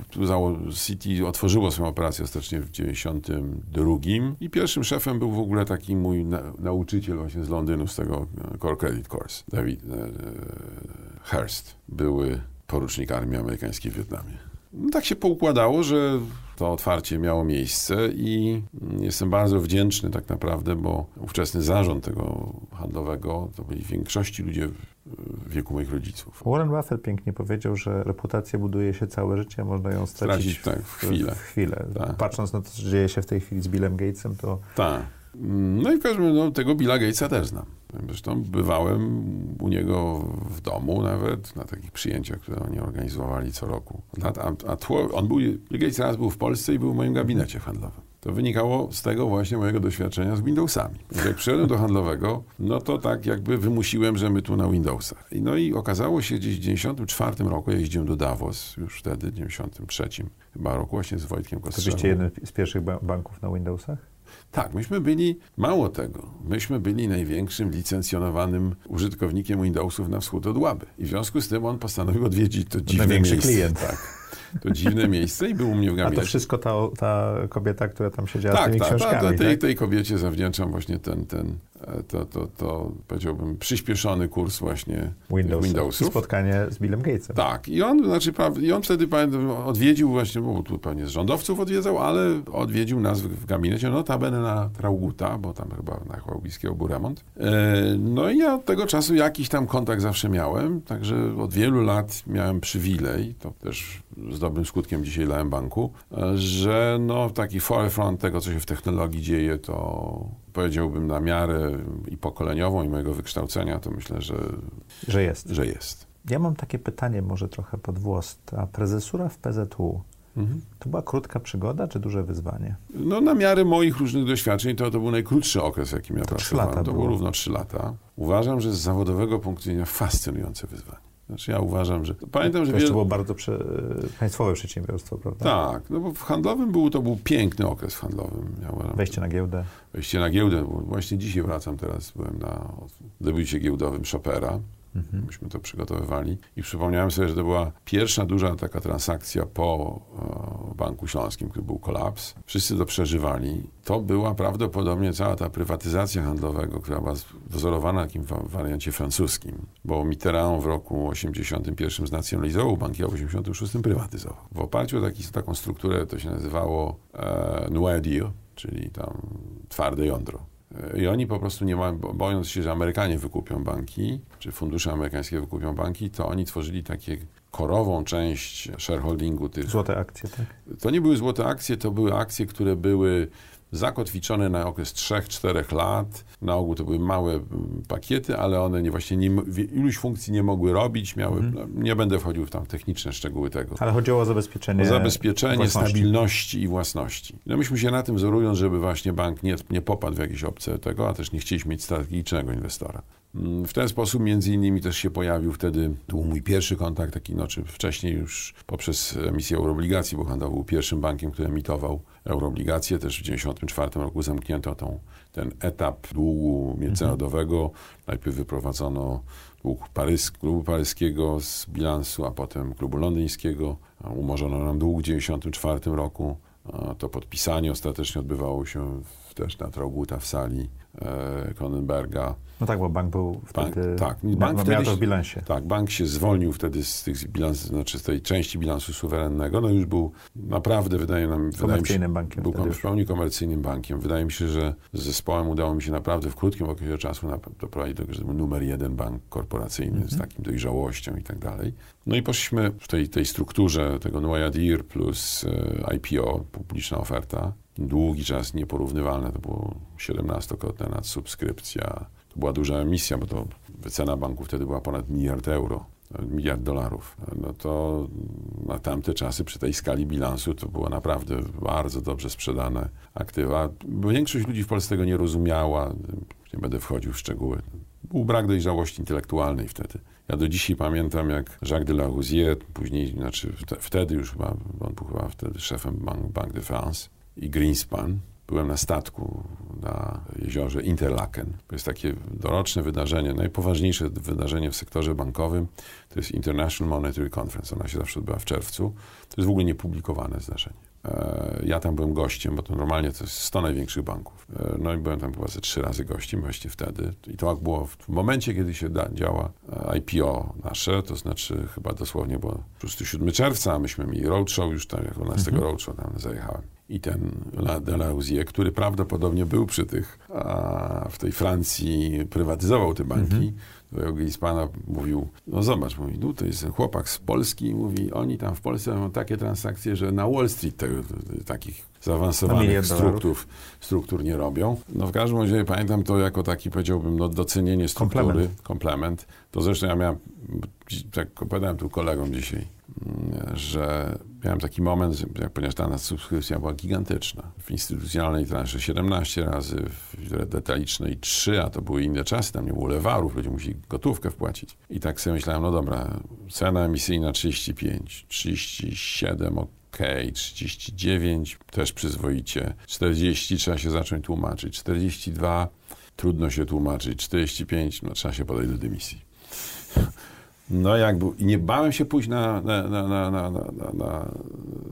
City otworzyło swoją operację ostatecznie w 92 i pierwszym szefem był w ogóle taki mój na, nauczyciel właśnie z Londynu, z tego Core Credit Course, David e, e Hearst, były porucznik armii amerykańskiej w Wietnamie. No, tak się poukładało, że to otwarcie miało miejsce i jestem bardzo wdzięczny tak naprawdę, bo ówczesny zarząd tego handlowego to byli w większości ludzie w wieku moich rodziców. Warren Buffett pięknie powiedział, że reputację buduje się całe życie, można ją stracić, stracić tak, w chwilę. W chwilę. Tak. Patrząc na to, co dzieje się w tej chwili z Billem Gatesem, to... Tak. No i w każdym razie no, tego Billa Gatesa też znam. Zresztą bywałem u niego w domu nawet, na takich przyjęciach, które oni organizowali co roku. A, a tło, on był, Bill Gates raz był w Polsce i był w moim gabinecie handlowym. To wynikało z tego właśnie mojego doświadczenia z Windowsami. Jak przyszedłem do handlowego, no to tak jakby wymusiłem, że my tu na Windowsach. No i okazało się gdzieś w 94 roku, ja jeździłem do Davos, już wtedy, w 93 chyba roku, właśnie z Wojtkiem Kostrzewą. To byście jeden z pierwszych banków na Windowsach? Tak, myśmy byli, mało tego, myśmy byli największym licencjonowanym użytkownikiem Windowsów na wschód od Łaby. I w związku z tym on postanowił odwiedzić to dziwne Największy miejsce. klient. Tak. To dziwne miejsce i był u mnie w gabinecie. A to wszystko ta, ta kobieta, która tam siedziała tak, z tymi tak, książkami, tak, tej, tak? tej kobiecie zawdzięczam właśnie ten, ten to, to, to powiedziałbym przyspieszony kurs właśnie Windows, Windowsów. I spotkanie z Billem Gatesem. Tak. I on, znaczy, i on wtedy pamiętam, odwiedził właśnie, bo tu pewnie z rządowców odwiedzał, ale odwiedził nas w, w gabinecie, notabene na Trauguta, bo tam chyba na Chłałbiskiego był remont. E, no i ja od tego czasu jakiś tam kontakt zawsze miałem, także od wielu lat miałem przywilej, to też z dobrym skutkiem dzisiaj lałem banku, że no taki forefront tego, co się w technologii dzieje, to powiedziałbym na miarę i pokoleniową, i mojego wykształcenia, to myślę, że, że jest. Że jest. Ja mam takie pytanie, może trochę pod włos. Ta prezesura w PZU, mhm. to była krótka przygoda, czy duże wyzwanie? No na miarę moich różnych doświadczeń to, to był najkrótszy okres, jakim ja to pracowałem. to było. było równo trzy lata. Uważam, że z zawodowego punktu widzenia fascynujące wyzwanie. Znaczy ja uważam, że... Pamiętam, że... To wiele... było bardzo prze... państwowe przedsiębiorstwo, prawda? Tak, no bo w handlowym był, to był piękny okres w handlowym. Ja uważam, Wejście na giełdę. Wejście na giełdę. Właśnie dzisiaj wracam teraz, byłem na debiucie giełdowym Chopera. Mhm. Myśmy to przygotowywali i przypomniałem sobie, że to była pierwsza duża taka transakcja po e, Banku Śląskim, który był kolaps. Wszyscy to przeżywali. To była prawdopodobnie cała ta prywatyzacja handlowego, która była wzorowana takim wariancie francuskim, bo Mitterrand w roku 81 znacjonalizował banki, a w 86 prywatyzował. W oparciu o taki, taką strukturę to się nazywało e, Noir czyli tam twarde jądro. I oni po prostu nie mają, bojąc się, że Amerykanie wykupią banki, czy fundusze amerykańskie wykupią banki, to oni tworzyli takie korową część shareholdingu tych. Złote akcje, tak? To nie były złote akcje, to były akcje, które były zakotwiczone na okres 3-4 lat. Na ogół to były małe mm, pakiety, ale one nie, właśnie nie, iluś funkcji nie mogły robić, miały, mhm. no, nie będę wchodził w tam techniczne szczegóły tego. Ale chodziło o zabezpieczenie O zabezpieczenie własności. stabilności i własności. No myśmy się na tym wzorując, żeby właśnie bank nie, nie popadł w jakieś obce tego, a też nie chcieliśmy mieć strategicznego inwestora. Mm, w ten sposób między innymi też się pojawił wtedy, to był mój pierwszy kontakt, taki no, czy wcześniej już poprzez emisję euroobligacji, bo handlował był pierwszym bankiem, który emitował euroobligacje. Też w 1994 roku zamknięto tą, ten etap długu międzynarodowego. Mhm. Najpierw wyprowadzono dług Parys, klubu paryskiego z bilansu, a potem klubu londyńskiego. Umorzono nam dług w 1994 roku. To podpisanie ostatecznie odbywało się też na Trauguta w sali e, Kronenberga. No tak, bo bank był wtedy... Bank, tak, bank wtedy miał to w bilansie. Tak, bank się zwolnił wtedy z tych bilans, znaczy z tej części bilansu suwerennego. No już był naprawdę, wydaje nam... Komercyjnym się, bankiem. Był w pełni komercyjnym bankiem. Wydaje mi się, że z zespołem udało mi się naprawdę w krótkim okresie czasu doprowadzić do tego, że był numer jeden bank korporacyjny mm -hmm. z takim dojrzałością i tak dalej. No i poszliśmy w tej, tej strukturze tego Noyadir plus e, IPO, publiczna oferta. Długi czas nieporównywalne, to było 17-krotna nadsubskrypcja, to była duża emisja, bo to wycena banku wtedy była ponad miliard euro, miliard dolarów. No to na tamte czasy przy tej skali bilansu to było naprawdę bardzo dobrze sprzedane aktywa. Większość ludzi w Polsce tego nie rozumiała, nie będę wchodził w szczegóły. Był brak dojrzałości intelektualnej wtedy. Ja do dzisiaj pamiętam, jak Jacques de la Rosière, później, znaczy wtedy już chyba, on był chyba wtedy szefem Bank, Bank de France i Greenspan, byłem na statku na jeziorze Interlaken. To jest takie doroczne wydarzenie, najpoważniejsze wydarzenie w sektorze bankowym. To jest International Monetary Conference. Ona się zawsze odbywa w czerwcu. To jest w ogóle niepublikowane zdarzenie. E, ja tam byłem gościem, bo to normalnie to jest 100 największych banków. E, no i byłem tam chyba ze trzy razy gościem właśnie wtedy. I to było w momencie, kiedy się da, działa e, IPO nasze, to znaczy chyba dosłownie było 7 czerwca, a myśmy mieli roadshow już tam, jak z tego mhm. roadshow tam zajechałem. I ten Deleuzier, który prawdopodobnie był przy tych, a w tej Francji prywatyzował te banki, mhm tego Hiszpana mówił, no zobacz, mówi, no to jest chłopak z Polski, mówi, oni tam w Polsce mają takie transakcje, że na Wall Street tego, takich zaawansowanych struktur, struktur nie robią. No w każdym razie pamiętam to jako taki, powiedziałbym, no docenienie struktury, komplement. komplement. To zresztą ja miałem, tak opowiadałem tu kolegom dzisiaj, że miałem taki moment, ponieważ ta subskrypcja była gigantyczna. W instytucjonalnej transzy 17 razy, w detalicznej 3, a to były inne czasy, tam nie było lewarów, ludzie musieli gotówkę wpłacić. I tak sobie myślałem, no dobra, cena emisyjna 35, 37, ok, 39 też przyzwoicie, 40 trzeba się zacząć tłumaczyć, 42 trudno się tłumaczyć, 45 no trzeba się podejść do dymisji. No jakby, i nie bałem się pójść na, na, na, na, na, na, na,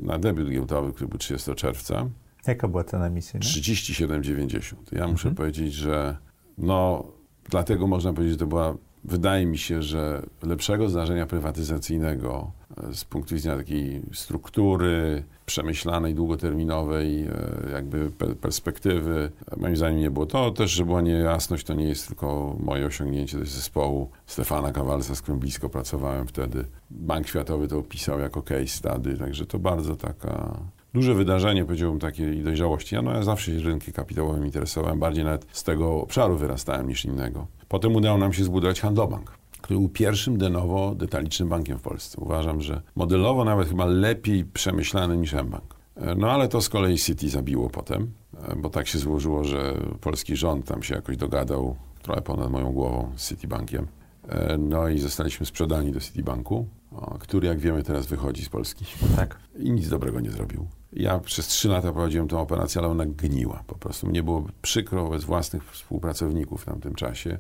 na debiut giełdowy, który był 30 czerwca. Jaka była cena emisji? 37,90. Ja muszę mhm. powiedzieć, że no, dlatego można powiedzieć, że to była wydaje mi się, że lepszego zdarzenia prywatyzacyjnego e, z punktu widzenia takiej struktury przemyślanej, długoterminowej, e, jakby perspektywy, moim zdaniem nie było. To też, że była niejasność, to nie jest tylko moje osiągnięcie, jest zespołu Stefana Kawalsa, z którym blisko pracowałem wtedy. Bank Światowy to opisał jako case study, także to bardzo taka duże wydarzenie, powiedziałbym, takiej dojrzałości. Ja, no, ja zawsze się rynkiem kapitałowym interesowałem, bardziej nawet z tego obszaru wyrastałem niż innego. Potem udało nam się zbudować Handlobank który był pierwszym de novo detalicznym bankiem w Polsce. Uważam, że modelowo nawet chyba lepiej przemyślany niż mBank. No ale to z kolei City zabiło potem, bo tak się złożyło, że polski rząd tam się jakoś dogadał trochę ponad moją głową z Citibankiem. No i zostaliśmy sprzedani do Citibanku, który jak wiemy teraz wychodzi z Polski. Tak. I nic dobrego nie zrobił. Ja przez trzy lata prowadziłem tę operację, ale ona gniła po prostu. Mnie było przykro wobec własnych współpracowników w tamtym czasie,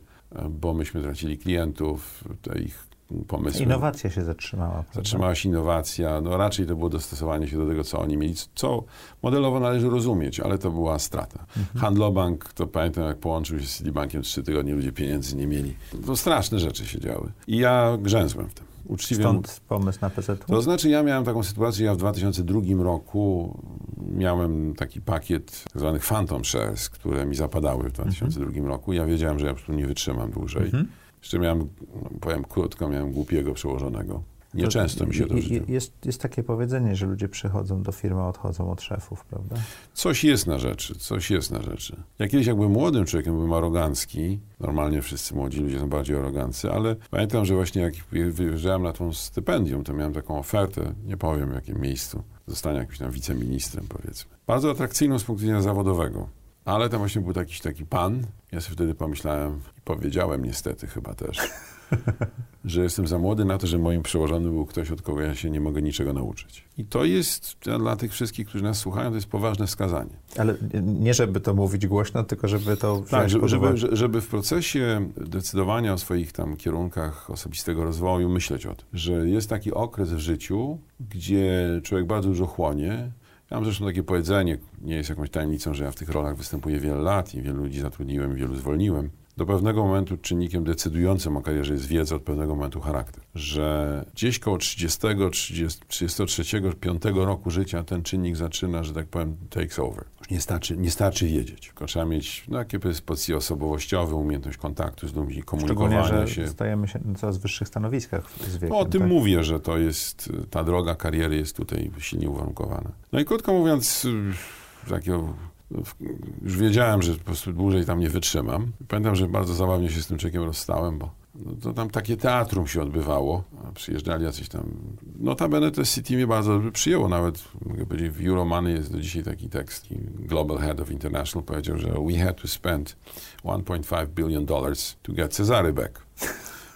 bo myśmy tracili klientów, te ich pomysły. Innowacja się zatrzymała. Prawda? Zatrzymała się innowacja, no raczej to było dostosowanie się do tego, co oni mieli, co modelowo należy rozumieć, ale to była strata. Mhm. Handlobank, to pamiętam jak połączył się z Citibankiem, trzy tygodnie ludzie pieniędzy nie mieli. To straszne rzeczy się działy. I ja grzęzłem w tym uczciwie. Stąd pomysł na PZU? To znaczy, ja miałem taką sytuację, ja w 2002 roku miałem taki pakiet tak zwanych Phantom Shares, które mi zapadały w 2002 mhm. roku. Ja wiedziałem, że ja po prostu nie wytrzymam dłużej. Mhm. Jeszcze miałem, no, powiem krótko, miałem głupiego przełożonego. Nieczęsto mi się to życie. Jest, jest takie powiedzenie, że ludzie przychodzą do firmy, odchodzą od szefów, prawda? Coś jest na rzeczy, coś jest na rzeczy. Ja kiedyś jak byłem młodym człowiekiem, byłem arogancki. Normalnie wszyscy młodzi ludzie są bardziej arogancy, ale pamiętam, że właśnie jak wyjeżdżałem na tą stypendium, to miałem taką ofertę, nie powiem w jakim miejscu, zostania jakimś tam wiceministrem powiedzmy. Bardzo atrakcyjną z punktu widzenia zawodowego. Ale tam właśnie był jakiś taki pan. Ja sobie wtedy pomyślałem i powiedziałem niestety chyba też, (laughs) że jestem za młody na to, że moim przełożonym był ktoś, od kogo ja się nie mogę niczego nauczyć. I to jest dla tych wszystkich, którzy nas słuchają, to jest poważne wskazanie. Ale nie żeby to mówić głośno, tylko żeby to Tak, żeby, żeby, żeby, w procesie decydowania o swoich tam kierunkach osobistego rozwoju myśleć o tym, że jest taki okres w życiu, gdzie człowiek bardzo dużo chłonie, ja mam zresztą takie powiedzenie, nie jest jakąś tajemnicą, że ja w tych rolach występuję wiele lat i wielu ludzi zatrudniłem, wielu zwolniłem do pewnego momentu czynnikiem decydującym o karierze jest wiedza, od pewnego momentu charakter. Że gdzieś koło 30, 30 33, 5 roku życia ten czynnik zaczyna, że tak powiem, takes over. Już nie starczy, nie starczy wiedzieć, tylko trzeba mieć no, jakie osobowościowe, umiejętność kontaktu z ludźmi, komunikowania Szczególnie, się. stajemy się na coraz wyższych stanowiskach z wiekiem. No, o tym tak? mówię, że to jest, ta droga kariery jest tutaj silnie uwarunkowana. No i krótko mówiąc, takiego już wiedziałem, że po prostu dłużej tam nie wytrzymam. Pamiętam, że bardzo zabawnie się z tym człowiekiem rozstałem, bo no to tam takie teatrum się odbywało. Przyjeżdżali jacyś tam. Notabene to City mnie bardzo przyjęło. Nawet, mogę powiedzieć, w Euromoney jest do dzisiaj taki tekst. Global Head of International powiedział, że we had to spend 1.5 billion dollars to get Cezary back.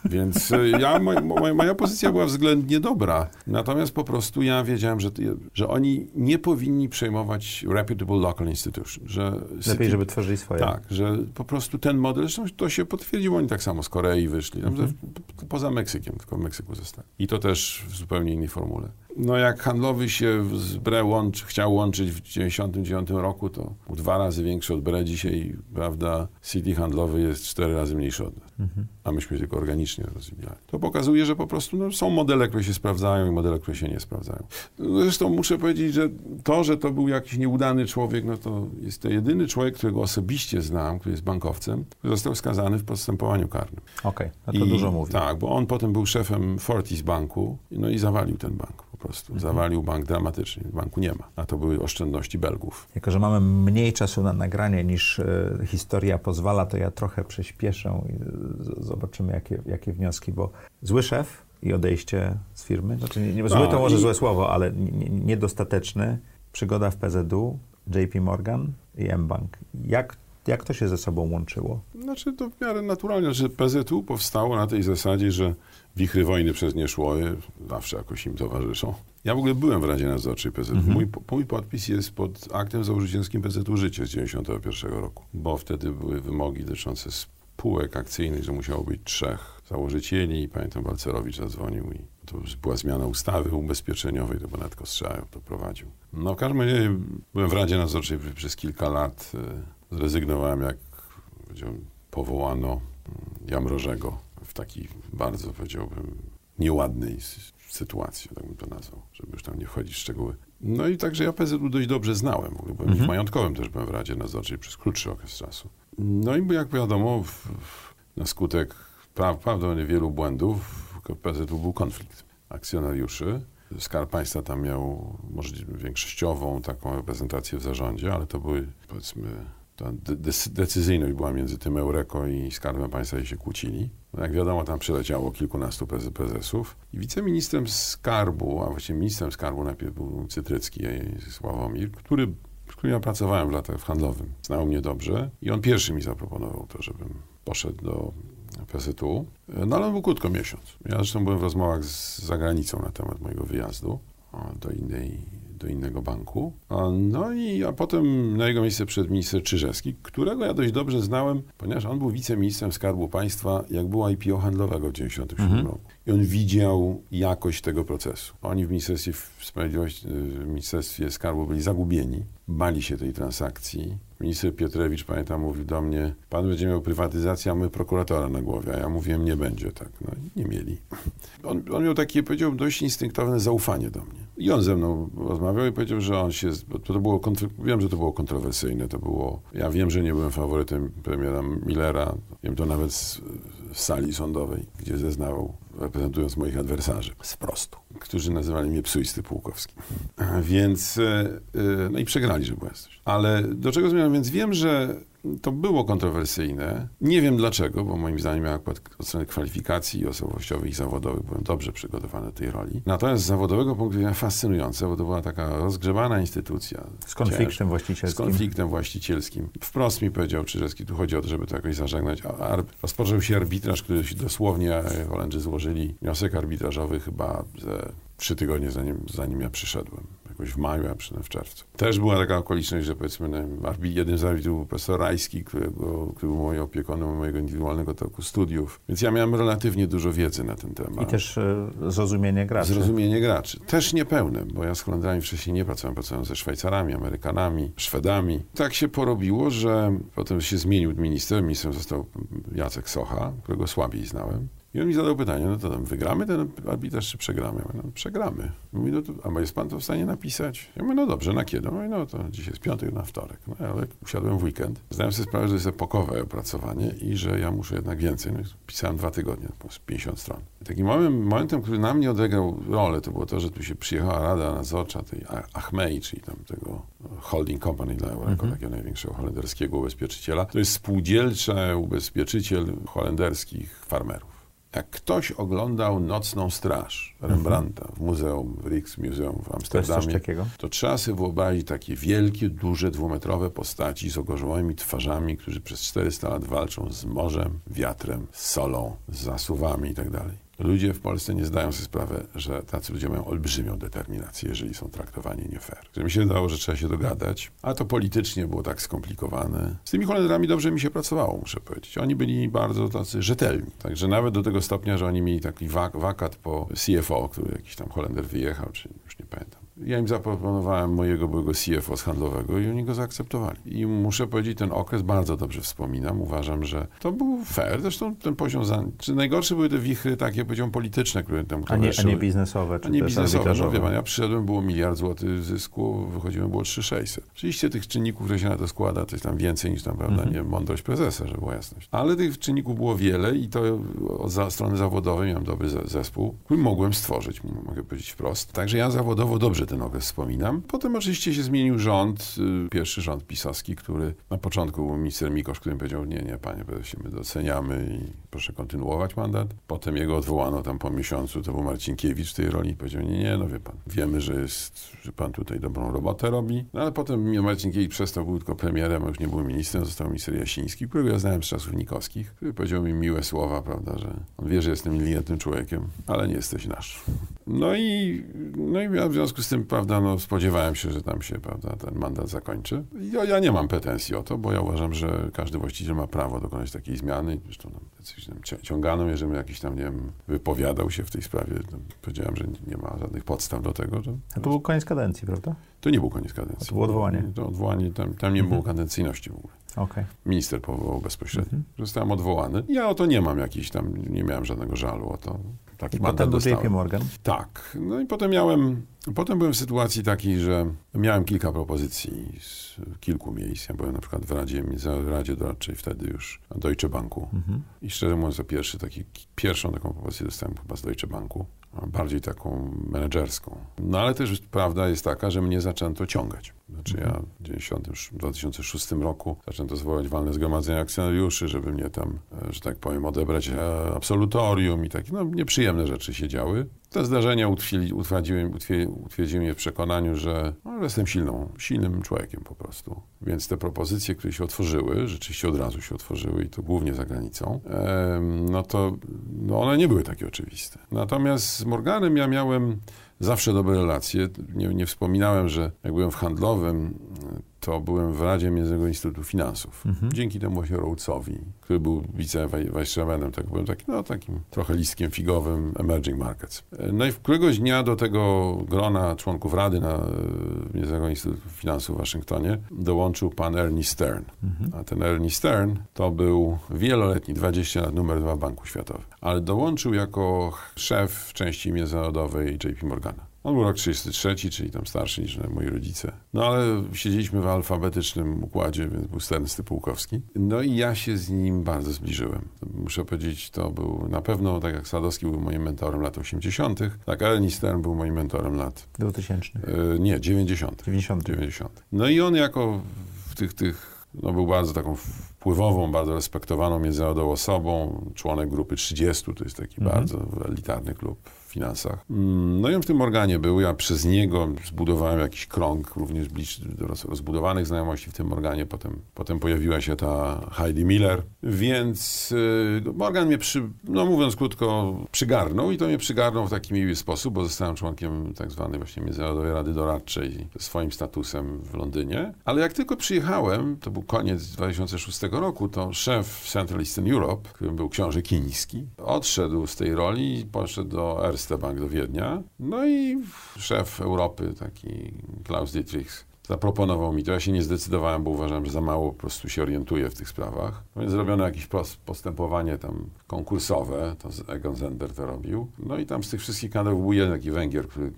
Więc e, ja, moja, moja pozycja była względnie dobra. Natomiast po prostu ja wiedziałem, że, że oni nie powinni przejmować reputable local institution. Że Lepiej, żeby tworzyli swoje. Tak, że po prostu ten model, zresztą to się potwierdziło, oni tak samo z Korei wyszli, mhm. poza Meksykiem, tylko w Meksyku zostali. I to też w zupełnie innej formule. No jak handlowy się z BRE łączy, chciał łączyć w 1999 roku, to dwa razy większy od BRE. Dzisiaj, prawda, City handlowy jest cztery razy mniejszy od nas. Mhm. A myśmy tylko organicznie rozwijali. To pokazuje, że po prostu no, są modele, które się sprawdzają i modele, które się nie sprawdzają. Zresztą muszę powiedzieć, że to, że to był jakiś nieudany człowiek, no to jest to jedyny człowiek, którego osobiście znam, który jest bankowcem, który został skazany w postępowaniu karnym. Okej, okay, no to I, dużo mówi. Tak, bo on potem był szefem Fortis Banku, no i zawalił ten bank prostu. Mhm. Zawalił bank dramatycznie. Banku nie ma. A to były oszczędności Belgów. Jako, że mamy mniej czasu na nagranie niż y, historia pozwala, to ja trochę przyspieszę i zobaczymy, jakie, jakie wnioski, bo zły szef i odejście z firmy, znaczy nie, nie, zły to może i... złe słowo, ale niedostateczny, przygoda w PZU, JP Morgan i M-Bank. Jak jak to się ze sobą łączyło? Znaczy to w miarę naturalnie, że PZU powstało na tej zasadzie, że wichry wojny przez nie szło, zawsze jakoś im towarzyszą. Ja w ogóle byłem w Radzie Nadzorczej PZU. Mhm. Mój, mój podpis jest pod aktem założycielskim PZU Życie z 1991 roku, bo wtedy były wymogi dotyczące spółek akcyjnych, że musiało być trzech założycieli i pamiętam Balcerowicz zadzwonił i to była zmiana ustawy ubezpieczeniowej, to Bonet Kostrzajew to prowadził. No w każdym razie byłem w Radzie Nadzorczej przez kilka lat. E, zrezygnowałem, jak powołano mm, Jamrożego w takiej bardzo, powiedziałbym, nieładnej sytuacji, tak bym to nazwał, żeby już tam nie wchodzić w szczegóły. No i także ja PZU dość dobrze znałem, w ogóle byłem mhm. majątkowym też byłem w Radzie Nadzorczej przez krótszy okres czasu. No i jak wiadomo, w, w, na skutek pra, prawdopodobnie wielu błędów w PZU był konflikt akcjonariuszy. Skarb Państwa tam miał możliwie większościową taką reprezentację w zarządzie, ale to były powiedzmy ta decyzyjność była między tym Eureko i Skarbem Państwa i się kłócili. No jak wiadomo, tam przyleciało kilkunastu prezesów i wiceministrem skarbu, a właściwie ministrem skarbu najpierw był Cytrycki, Sławomir, który, z którym ja pracowałem w latach w handlowym. Znał mnie dobrze i on pierwszy mi zaproponował to, żebym poszedł do PZU. No ale on był krótko miesiąc. Ja zresztą byłem w rozmowach z zagranicą na temat mojego wyjazdu do innej do innego banku. No i a potem na jego miejsce przed minister Czyżewski, którego ja dość dobrze znałem, ponieważ on był wiceministrem Skarbu Państwa, jak było IPO handlowego w 1997 mhm. roku. I on widział jakość tego procesu. Oni w Ministerstwie Sprawiedliwości, w Ministerstwie Skarbu byli zagubieni, bali się tej transakcji. Minister Piotrewicz, pamiętam, mówił do mnie, pan będzie miał prywatyzację, a my prokuratora na głowie. A ja mówiłem, nie będzie tak. No nie mieli. (laughs) On, on miał takie, powiedziałbym, dość instynktowne zaufanie do mnie. I on ze mną rozmawiał i powiedział, że on się, to, było, wiem, że to było kontrowersyjne, to było, ja wiem, że nie byłem faworytem premiera Millera, wiem to nawet z, z sali sądowej, gdzie zeznawał reprezentując moich adwersarzy z prostu, którzy nazywali mnie psuisty Pułkowski. (laughs) Więc, e, e, no i przegrali, że byłem coś. Ale do czego zmierzam? Więc wiem, że to było kontrowersyjne. Nie wiem dlaczego, bo moim zdaniem ja akurat od strony kwalifikacji osobowościowych i zawodowych byłem dobrze przygotowany do tej roli. Natomiast z zawodowego punktu widzenia fascynujące, bo to była taka rozgrzewana instytucja. Z konfliktem właścicielskim. Z konfliktem właścicielskim. Wprost mi powiedział Czyżewski, tu chodzi o to, żeby to jakoś zażegnać. Rozpoczął się arbitraż, który dosłownie Holendrzy złożyli wniosek arbitrażowy chyba ze trzy tygodnie zanim, zanim ja przyszedłem jakoś w maju, a przynajmniej w czerwcu. Też była taka okoliczność, że powiedzmy, no, jeden z arbitrów był profesor Rajski, którego, który był moim opiekunem mojego indywidualnego toku studiów. Więc ja miałem relatywnie dużo wiedzy na ten temat. I też e, zrozumienie graczy. Zrozumienie graczy. Też niepełne, bo ja z Holendrami wcześniej nie pracowałem. Pracowałem ze Szwajcarami, Amerykanami, Szwedami. Tak się porobiło, że potem się zmienił minister. Ministrem został Jacek Socha, którego słabiej znałem. I on mi zadał pytanie, no to tam wygramy ten arbitraż, czy przegramy? Ja mówię, no, przegramy. Mówi, no to, a jest pan to w stanie napisać? Ja mówię, no dobrze, na kiedy? Mówi, no to dzisiaj jest piątek, na wtorek. No ale usiadłem w weekend. Zdałem sobie sprawę, że jest epokowe opracowanie i że ja muszę jednak więcej. No, pisałem dwa tygodnie, po 50 stron. I takim momentem, momentem, który na mnie odegrał rolę, to było to, że tu się przyjechała Rada Nadzorcza tej Achmei, czyli tam tego holding company dla Eureko, mhm. takiego największego holenderskiego ubezpieczyciela. To jest spółdzielcze ubezpieczyciel holenderskich farmerów. Jak ktoś oglądał Nocną Straż Rembrandta w muzeum, w Rijksmuseum w Amsterdamie, to, trzeba sobie wyobrazić takie wielkie, duże, dwumetrowe postaci z ogorzałymi twarzami, którzy przez 400 lat walczą z morzem, wiatrem, solą, z zasuwami itd. Ludzie w Polsce nie zdają sobie sprawy, że tacy ludzie mają olbrzymią determinację, jeżeli są traktowani nie fair. Że mi się wydawało, że trzeba się dogadać, a to politycznie było tak skomplikowane. Z tymi Holendrami dobrze mi się pracowało, muszę powiedzieć. Oni byli bardzo tacy rzetelni. Także nawet do tego stopnia, że oni mieli taki wak wakat po CFO, który jakiś tam Holender wyjechał, czy już nie pamiętam. Ja im zaproponowałem mojego byłego CFO z handlowego i oni go zaakceptowali. I muszę powiedzieć, ten okres bardzo dobrze wspominam. Uważam, że to był fair. Zresztą ten poziom, za... czy najgorsze były te wichry takie, powiedziałem, polityczne, które tam a nie, a nie biznesowe, czy a nie biznesowe. No, wie pan, ja przyszedłem, było miliard złotych zysku, wychodziłem, było 3600. Oczywiście tych czynników, które się na to składa, to jest tam więcej niż tam, prawda, mhm. nie mądrość prezesa, żeby była jasność. Ale tych czynników było wiele i to od strony zawodowej miałem dobry zespół, który mogłem stworzyć, mogę powiedzieć wprost. Także ja zawodowo dobrze okres wspominam. Potem oczywiście się zmienił rząd, y, pierwszy rząd pisowski, który na początku był minister Mikosz, który powiedział, nie, nie, panie prezesie, my doceniamy i proszę kontynuować mandat. Potem jego odwołano tam po miesiącu, to był Marcinkiewicz w tej roli i powiedział, nie, nie, no wie pan, wiemy, że jest, że pan tutaj dobrą robotę robi. No ale potem Marcinkiewicz przestał, był tylko premierem, a już nie był ministrem, został minister Jasiński, którego ja znałem z czasów Nikowskich, który powiedział mi miłe słowa, prawda, że on wie, że jestem inteligentnym człowiekiem, ale nie jesteś nasz. No i, no i w związku z tym, prawda, no, spodziewałem się, że tam się, prawda, ten mandat zakończy. Ja, ja nie mam pretensji o to, bo ja uważam, że każdy właściciel ma prawo dokonać takiej zmiany. Zresztą tam, tam ciągano mnie, żebym jakiś tam, nie wiem, wypowiadał się w tej sprawie. No, powiedziałem, że nie ma żadnych podstaw do tego. Że, A to był koniec kadencji, prawda? To nie był koniec kadencji. A to było odwołanie? To odwołanie, tam, tam nie mhm. było kadencyjności w ogóle. Okay. Minister powołał bezpośrednio. Mhm. Zostałem odwołany. Ja o to nie mam jakiś tam, nie miałem żadnego żalu o to. Taki I potem był JP Morgan? Tak. No i potem miałem, potem byłem w sytuacji takiej, że miałem kilka propozycji z kilku miejsc. Ja byłem na przykład w Radzie, w Radzie Doradczej wtedy już Deutsche Banku. Mhm. I szczerze mówiąc, pierwszy taki, pierwszą taką propozycję dostałem chyba z Deutsche Banku bardziej taką menedżerską. No ale też prawda jest taka, że mnie zaczęto ciągać. Znaczy ja w 90, 2006 roku zaczęto zwołać walne zgromadzenie akcjonariuszy, żeby mnie tam, e, że tak powiem, odebrać e, absolutorium i takie, no nieprzyjemne rzeczy się działy. Te zdarzenia utwierdziły, mnie w przekonaniu, że, no, jestem silną, silnym człowiekiem po prostu. Więc te propozycje, które się otworzyły, rzeczywiście od razu się otworzyły i to głównie za granicą, no to no one nie były takie oczywiste. Natomiast z Morganem ja miałem zawsze dobre relacje. Nie, nie wspominałem, że jak byłem w handlowym, to byłem w Radzie Międzynarodowego Instytutu Finansów. Mhm. Dzięki temu właśnie Rhodesowi, który był wice-vice-chairmanem, tak byłem taki, no, takim trochę listkiem figowym Emerging Markets. No i w któregoś dnia do tego grona członków Rady na Międzynarodowego Instytutu Finansów w Waszyngtonie dołączył pan Ernie Stern. Mhm. A ten Ernie Stern to był wieloletni, 20 lat numer dwa Banku Światowym. Ale dołączył jako szef części międzynarodowej JP Morgana. On był rok 33, czyli tam starszy niż moi rodzice. No ale siedzieliśmy w alfabetycznym układzie, więc był Sternysty Pułkowski. No i ja się z nim bardzo zbliżyłem. Muszę powiedzieć, to był na pewno, tak jak Sadowski był moim mentorem lat 80., tak Ernie Stern był moim mentorem lat... 2000. Yy, nie, 90. 90. 90. No i on jako w tych, tych no był bardzo taką wpływową, bardzo respektowaną międzynarodową osobą, członek grupy 30, to jest taki mhm. bardzo elitarny klub finansach. Mm, no i on w tym organie był. Ja przez niego zbudowałem jakiś krąg również do rozbudowanych znajomości w tym organie. Potem, potem pojawiła się ta Heidi Miller, więc Morgan mnie, przy, no mówiąc krótko, przygarnął i to mnie przygarnął w taki miły sposób, bo zostałem członkiem tak zwanej właśnie Międzynarodowej Rady Doradczej swoim statusem w Londynie. Ale jak tylko przyjechałem, to był koniec 2006 roku, to szef Central Eastern Europe, którym był książę Kiński, odszedł z tej roli i poszedł do Erste Erste Bank do Wiednia. No i szef Europy, taki Klaus Dietrichs, zaproponował mi to. Ja się nie zdecydowałem, bo uważałem, że za mało po prostu się orientuję w tych sprawach. No więc zrobiono jakieś postępowanie tam konkursowe, to Egon Zender to robił. No i tam z tych wszystkich kanałów był jeden taki Węgier, który y,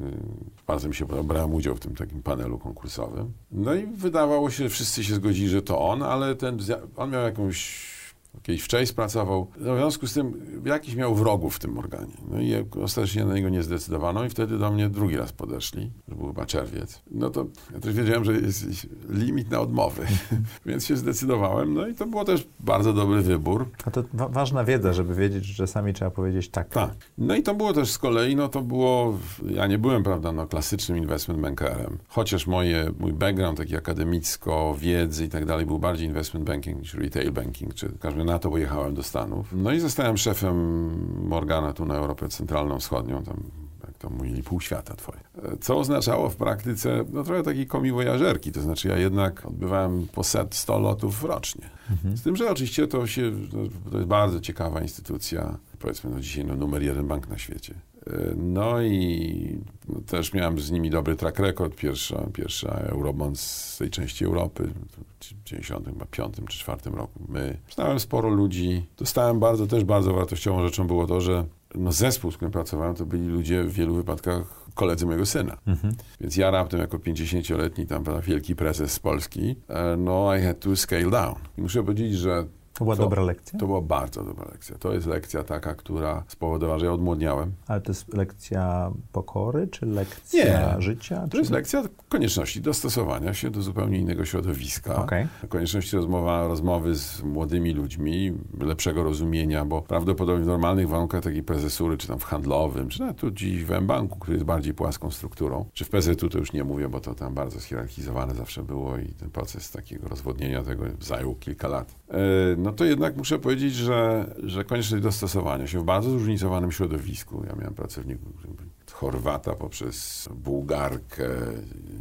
bardzo mi się podobał, brałem udział w tym takim panelu konkursowym. No i wydawało się, że wszyscy się zgodzili, że to on, ale ten, on miał jakąś kiedyś wcześniej pracował. No w związku z tym jakiś miał wrogów w tym organie. No i ostatecznie na niego nie zdecydowano i wtedy do mnie drugi raz podeszli, że był chyba czerwiec. No to ja też wiedziałem, że jest limit na odmowy, (laughs) więc się zdecydowałem. No i to było też bardzo dobry wybór. A to wa ważna wiedza, żeby wiedzieć, że czasami trzeba powiedzieć tak. Tak. No i to było też z kolei, no to było, ja nie byłem, prawda, no klasycznym investment bankerem. Chociaż moje, mój background taki akademicko, wiedzy i tak dalej był bardziej investment banking niż retail banking, czy w każdym na to pojechałem do Stanów. No i zostałem szefem Morgana tu na Europę Centralną Wschodnią, tam jak to mówili, pół świata twoje. Co oznaczało w praktyce, no trochę takiej komiwojażerki, to znaczy ja jednak odbywałem po set 100 lotów rocznie. Z tym, że oczywiście to się, no, to jest bardzo ciekawa instytucja, powiedzmy no dzisiaj no, numer jeden bank na świecie. No i też miałem z nimi dobry track record. Pierwsza, pierwsza Eurobond z tej części Europy w 95 czy 4 roku. My znałem sporo ludzi. Dostałem bardzo, też bardzo wartościową rzeczą było to, że no zespół, z którym pracowałem, to byli ludzie w wielu wypadkach koledzy mojego syna. Więc ja raptem jako 50-letni tam wielki prezes z Polski, e, no I had to scale down. I muszę powiedzieć, że To była To- dobra lekcja? to była bardzo dobra lekcja. To jest lekcja taka, która spowodowała, że ja odmłodniałem. Ale to jest lekcja pokory, czy lekcja Nie. życia? To czy... jest lekcja konieczności dostosowania się do zupełnie innego środowiska. Okej. Konieczności rozmowa, rozmowy z młodymi ludźmi, lepszego rozumienia, bo prawdopodobnie w normalnych warunkach takiej prezesury, czy tam w handlowym, czy nawet tu dziś w M-Banku, który jest bardziej płaską strukturą, czy w PZU to już nie mówię, bo to tam bardzo schierarchizowane zawsze było i ten proces takiego rozwodnienia tego zajął kilka lat. E, No to jednak muszę powiedzieć, że, że konieczność dostosowania się w bardzo zróżnicowanym środowisku. Ja miałem pracowników, od Chorwata poprzez Bułgarkę,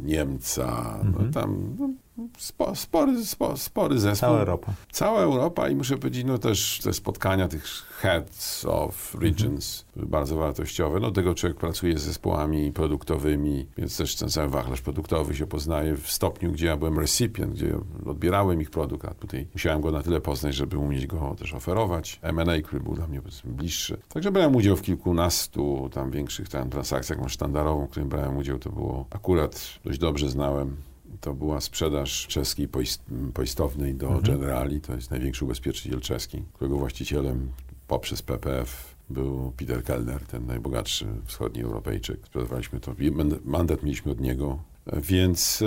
Niemca, no tam no, spo, spory, spo, spory zespół. Cała Europa. Cała Europa i muszę powiedzieć, no też te spotkania tych heads of regions były bardzo wartościowe. No tego człowiek pracuje z zespołami produktowymi, więc też ten cały wachlarz produktowy się poznaje w stopniu, gdzie ja byłem recipient, gdzie odbierałem ich produkt, a tutaj musiałem go na tyle poznać, żeby umieć go też oferować. M&A, który był dla mnie bliższy. Także brałem udział w kilkunastu tam większych tam transakcjach, jakąś sztandarową, w którym brałem udział, to było akurat dość dobrze znałem to była sprzedaż czeskiej poist- poistownej do Generali. To jest największy ubezpieczyciel czeski, którego właścicielem poprzez PPF był Peter Kellner, ten najbogatszy wschodni Europejczyk. Sprzedawaliśmy to, mandat mieliśmy od niego. Więc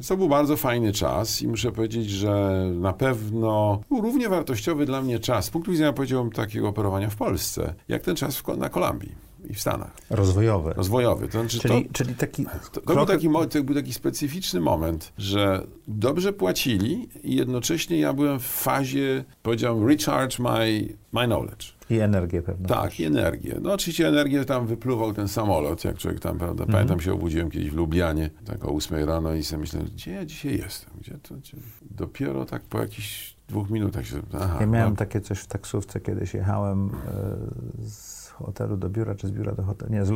e, to był bardzo fajny czas i muszę powiedzieć, że na pewno był równie wartościowy dla mnie czas, z punktu widzenia, powiedziałbym, takiego operowania w Polsce, jak ten czas na Kolumbii i w Stanach. Rozwojowy. Rozwojowy. To znaczy, Czyli, to, czyli taki to, to, był taki, to był taki specyficzny moment, że dobrze płacili i jednocześnie ja byłem w fazie, powiedziałem, recharge my, my knowledge. i energię pewną. Tak, i energię. No oczywiście energię tam wypluwał ten samolot, jak człowiek tam, prawda, pamiętam się obudziłem kiedyś w Lublianie, tak o 8 rano i sobie myślałem, gdzie ja dzisiaj jestem, gdzie to, gdzie... dopiero tak po jakichś dwóch minutach się, aha, Ja miałem no, takie coś w taksówce, kiedyś jechałem e, z hotelu do biura, czy z biura do hotelu, nie, z,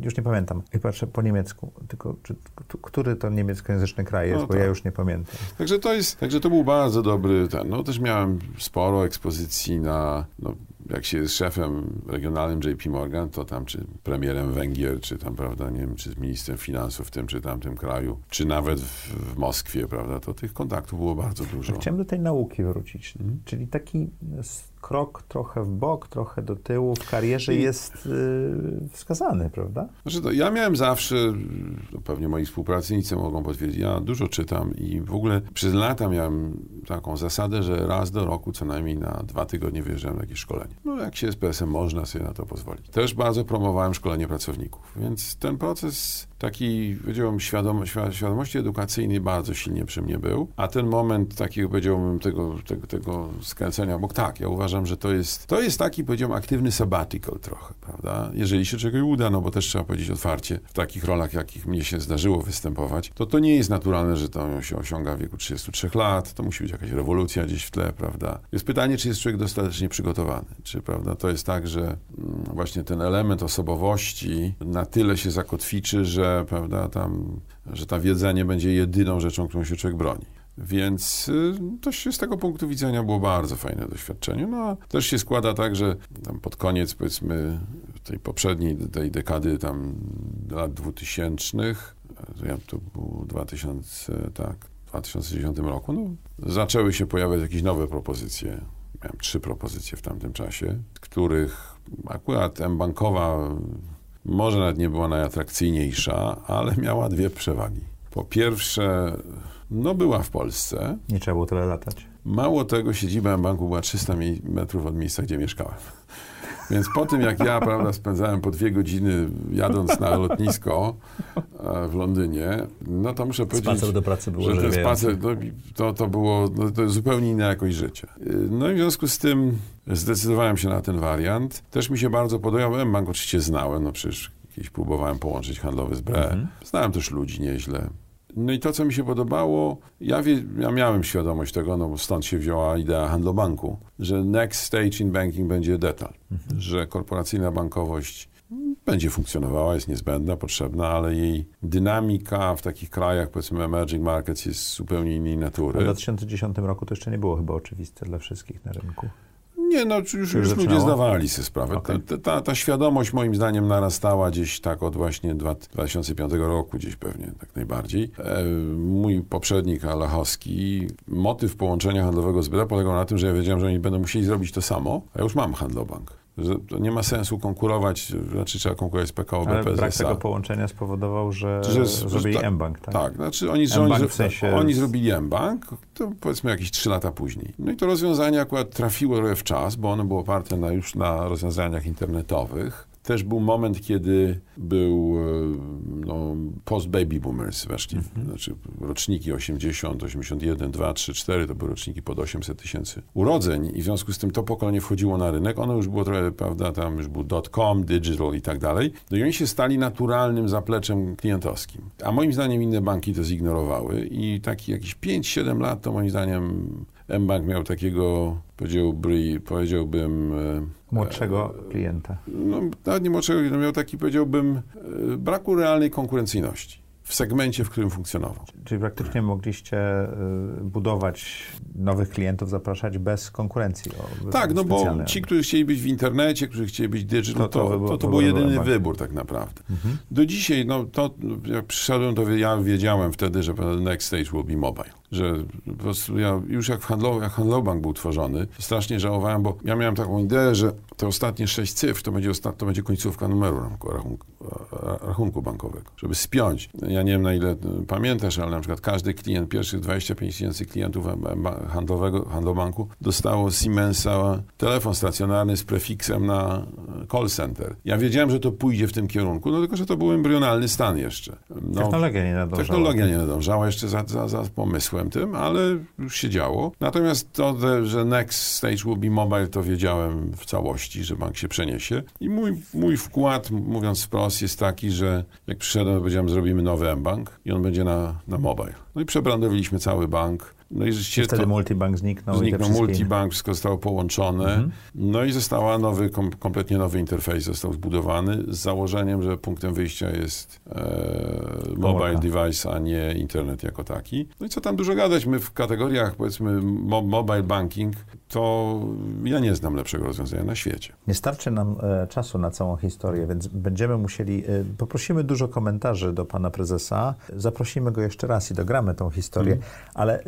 już nie pamiętam. I patrzę po niemiecku, tylko czy, który to niemieckojęzyczny kraj jest, No bo tak. ja już nie pamiętam. Także to jest, także to był bardzo dobry ten, no też miałem sporo ekspozycji na, no jak się jest szefem regionalnym JP Morgan, to tam czy premierem Węgier, czy tam, prawda, nie wiem, czy z ministrem finansów w tym czy tamtym kraju, czy nawet w, w Moskwie, prawda, to tych kontaktów było bardzo dużo. Chciałem do tej nauki wrócić, Mhm. czyli taki krok trochę w bok, trochę do tyłu w karierze jest y, wskazany, prawda? Znaczy to, ja miałem zawsze, to pewnie moi współpracownicy mogą potwierdzić, ja dużo czytam i w ogóle przez lata miałem taką zasadę, że raz do roku co najmniej na dwa tygodnie wyjeżdżałem na jakieś szkolenie. No jak się z PSM można sobie na to pozwolić. Też bardzo promowałem szkolenie pracowników, więc ten proces taki, powiedziałbym, świadom, świa- świadomości edukacyjnej bardzo silnie przy mnie był, a ten moment takiego, powiedziałbym, tego, tego, tego skręcenia, bo tak, ja uważam, że to jest, to jest taki, powiedziałbym, aktywny sabbatical trochę, prawda? Jeżeli się czegoś uda, no bo też trzeba powiedzieć otwarcie, w takich rolach, jakich mnie się zdarzyło występować, to to nie jest naturalne, że to się osiąga w wieku 33 lat, to musi być jakaś rewolucja gdzieś w tle, prawda? Jest pytanie, czy jest człowiek dostatecznie przygotowany, czy, prawda, to jest tak, że mm, właśnie ten element osobowości na tyle się zakotwiczy, że, prawda, tam, że ta wiedza nie będzie jedyną rzeczą, którą się człowiek broni. Więc y, to się z tego punktu widzenia było bardzo fajne doświadczenie. No a też się składa tak, że tam pod koniec powiedzmy tej poprzedniej tej dekady tam lat 2000, to ja to był 2000, tak, w 2010 roku, no, zaczęły się pojawiać jakieś nowe propozycje. Miałem trzy propozycje w tamtym czasie, których akurat M-bankowa może nawet nie była najatrakcyjniejsza, ale miała dwie przewagi. Po pierwsze, no była w Polsce. Nie trzeba było tyle latać. Mało tego, siedziba banku była 300 mi- metrów od miejsca, gdzie mieszkałem. Więc po tym, jak ja, prawda, spędzałem po dwie godziny jadąc na lotnisko e, w Londynie, no to muszę powiedzieć, Spacer do pracy był że ten spacer, no, to, to było no, to zupełnie inna jakość życia. Y, No i w związku z tym zdecydowałem się na ten wariant. Też mi się bardzo podobał. M-Bank oczywiście znałem, no przecież kiedyś próbowałem połączyć handlowy z BRE. Znałem też ludzi nieźle. No i to, co mi się podobało, ja, wie, ja miałem świadomość tego, no bo stąd się wzięła idea handlobanku, że next stage in banking będzie detal, że korporacyjna bankowość będzie funkcjonowała, jest niezbędna, potrzebna, ale jej dynamika w takich krajach, powiedzmy emerging markets jest zupełnie innej W natury. 2010 roku to jeszcze nie było chyba oczywiste dla wszystkich na rynku. Nie, no już, już, już ludzie zdawali sobie sprawę. Okej. Ta, ta, ta świadomość moim zdaniem narastała gdzieś tak od właśnie dwa- 2005 roku, gdzieś pewnie tak najbardziej. E, mój poprzednik Alachowski, motyw połączenia handlowego z BRE polegał na tym, że ja wiedziałem, że oni będą musieli zrobić to samo, a ja już mam handlobank. Że to nie ma sensu konkurować, znaczy trzeba konkurować z PKO Ale BP brak tego połączenia spowodował, że, Że- że zrobili tak, M-Bank, tak? Tak, znaczy oni, że oni, w sensie- oni zrobili M-Bank, to powiedzmy jakieś 3 lata później. No i to rozwiązanie akurat trafiło w czas, bo ono było oparte na, już na rozwiązaniach internetowych. Też był moment, kiedy był e, no, post-baby boomers weszli, Mhm. znaczy roczniki 80, 81, 2, 3, 4, to były roczniki pod 800 tysięcy urodzeń i w związku z tym to pokolenie wchodziło na rynek, ono już było trochę, prawda, tam już był dot-com, digital i tak dalej, no i oni się stali naturalnym zapleczem klientowskim. A moim zdaniem inne banki to zignorowały i taki jakieś 5-7 lat to moim zdaniem M-Bank miał takiego, powiedziałby, powiedziałbym e, Młodszego klienta. no, nawet nie młodszego, no miał taki, powiedziałbym, e, braku realnej konkurencyjności w segmencie, w którym funkcjonował. Czyli praktycznie mogliście y, budować nowych klientów, zapraszać bez konkurencji. O, Tak, no bo ci, którzy chcieli być w internecie, którzy chcieli być digital, To- to, to to, to, był by jedyny Mhm. wybór tak naprawdę. Do dzisiaj, no to jak przyszedłem, to ja wiedziałem wtedy, że next stage will be mobile. Że po prostu ja już jak, handlow, jak był tworzony, strasznie żałowałem, bo ja miałem taką ideę, że te ostatnie sześć cyfr to będzie, ostat, to będzie końcówka numeru rachunku, rachunku, rachunku bankowego, żeby spiąć. Ja nie wiem na ile e, pamiętasz, ale na przykład każdy klient, pierwszych 25 tysięcy klientów em- handlowego, handlobanku dostało Siemensa telefon stacjonarny z prefiksem na e, call center. Ja wiedziałem, że to pójdzie w tym kierunku, no tylko, że to był embrionalny stan jeszcze. No, Technologia nie nadążała. Technologia nie nadążała jeszcze za, za, za pomysłem tym, ale już się działo. Natomiast to, że- że next stage will be mobile, to wiedziałem w całości, że bank się przeniesie. I mój, mój wkład, mówiąc wprost, jest taki, że jak przyszedłem, powiedziałem, zrobimy nowy M-Bank i on będzie na, na mobile. No i przebrandowiliśmy cały bank. No i rzeczywiście Wtedy to... multibank zniknął. i Zniknął wszystkie- multibank, wszystko zostało połączone. No i została nowy, kom, kompletnie nowy interfejs został zbudowany z założeniem, że punktem wyjścia jest e, mobile device, a nie internet jako taki. No i co tam dużo gadać, my w kategoriach powiedzmy mo, mobile banking, to ja nie znam lepszego rozwiązania na świecie. Nie starczy nam e, czasu na całą historię, więc będziemy musieli, e, poprosimy dużo komentarzy do pana prezesa, zaprosimy go jeszcze raz i dogramy tą historię, ale e,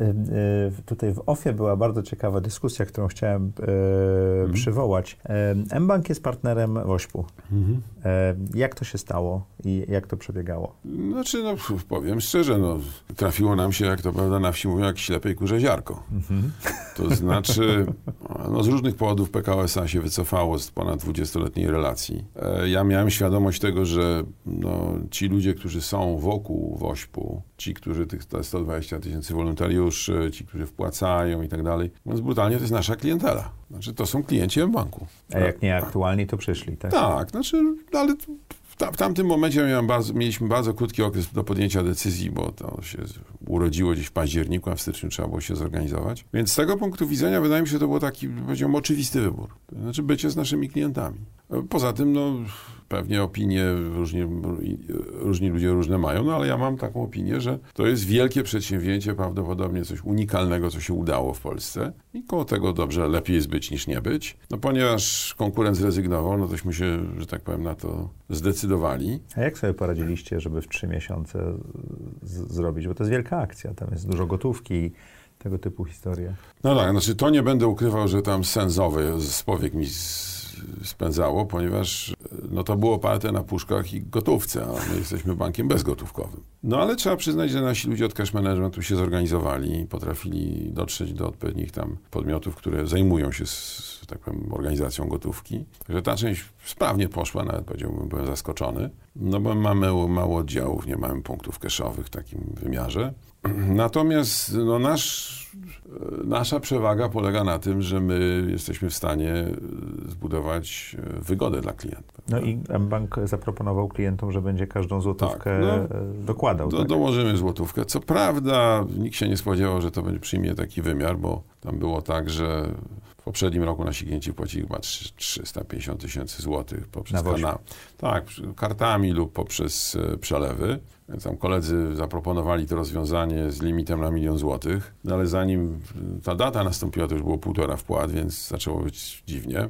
tutaj w OFie była bardzo ciekawa dyskusja, którą chciałem e, przywołać. MBank jest partnerem WOŚP-u. E, jak to się stało i jak to przebiegało? Znaczy, no powiem szczerze, no, trafiło nam się, jak to prawda na wsi mówią, jak ślepej kurze ziarko. To znaczy, (laughs) no, z różnych powodów PKO SA się wycofało z ponad 20-letniej relacji. E, Ja miałem świadomość tego, że no, ci ludzie, którzy są wokół WOŚP-u, ci, którzy tych te 120 tysięcy wolontariuszy, ci, którzy wpłacają i tak dalej, mówiąc brutalnie, to jest nasza klientela. Znaczy, to są klienci M-Banku. A jak nie aktualni, to przyszli, tak? Tak, znaczy, ale w, ta, w tamtym momencie bardzo, mieliśmy bardzo krótki okres do podjęcia decyzji, bo to się urodziło gdzieś w październiku, a w styczniu trzeba było się zorganizować. Więc z tego punktu widzenia wydaje mi się, że to był taki, powiedziałbym, oczywisty wybór. To znaczy bycie z naszymi klientami. Poza tym, no, pewnie opinie różnie, różni ludzie różne mają, no ale ja mam taką opinię, że to jest wielkie przedsięwzięcie, prawdopodobnie coś unikalnego, co się udało w Polsce i koło tego dobrze, lepiej jest być niż nie być. No ponieważ konkurent zrezygnował, no tośmy się, że tak powiem, na to zdecydowali. A jak sobie poradziliście, żeby w trzy miesiące zrobić? Bo to jest wielka akcja, tam jest dużo gotówki, tego typu historie. No tak, znaczy to nie będę ukrywał, że tam sensowy z powiek mi z, spędzało, ponieważ no to było oparte na puszkach i gotówce, a my jesteśmy bankiem bezgotówkowym. No ale trzeba przyznać, że nasi ludzie od cash managementu się zorganizowali i potrafili dotrzeć do odpowiednich tam podmiotów, które zajmują się z, tak powiem, organizacją gotówki. Także ta część sprawnie poszła, nawet powiedziałbym, byłem zaskoczony. No bo mamy mało oddziałów, nie mamy punktów cashowych w takim wymiarze. (clears throat) Natomiast no, nasz, nasza przewaga polega na tym, że my jesteśmy w stanie zbudować wygodę dla klienta. No i bank zaproponował klientom, że będzie każdą złotówkę tak, no, dokładał. Do, tak? Dołożymy złotówkę. Co prawda nikt się nie spodziewał, że to będzie przyjmie taki wymiar, bo tam było tak, że w poprzednim roku nasi klienci płacili chyba 350 tysięcy złotych poprzez kanał. Tak, kartami lub poprzez e, przelewy. Więc tam koledzy zaproponowali to rozwiązanie z limitem na milion złotych, no ale zanim ta data nastąpiła, to już było półtora wpłat, więc zaczęło być dziwnie. E,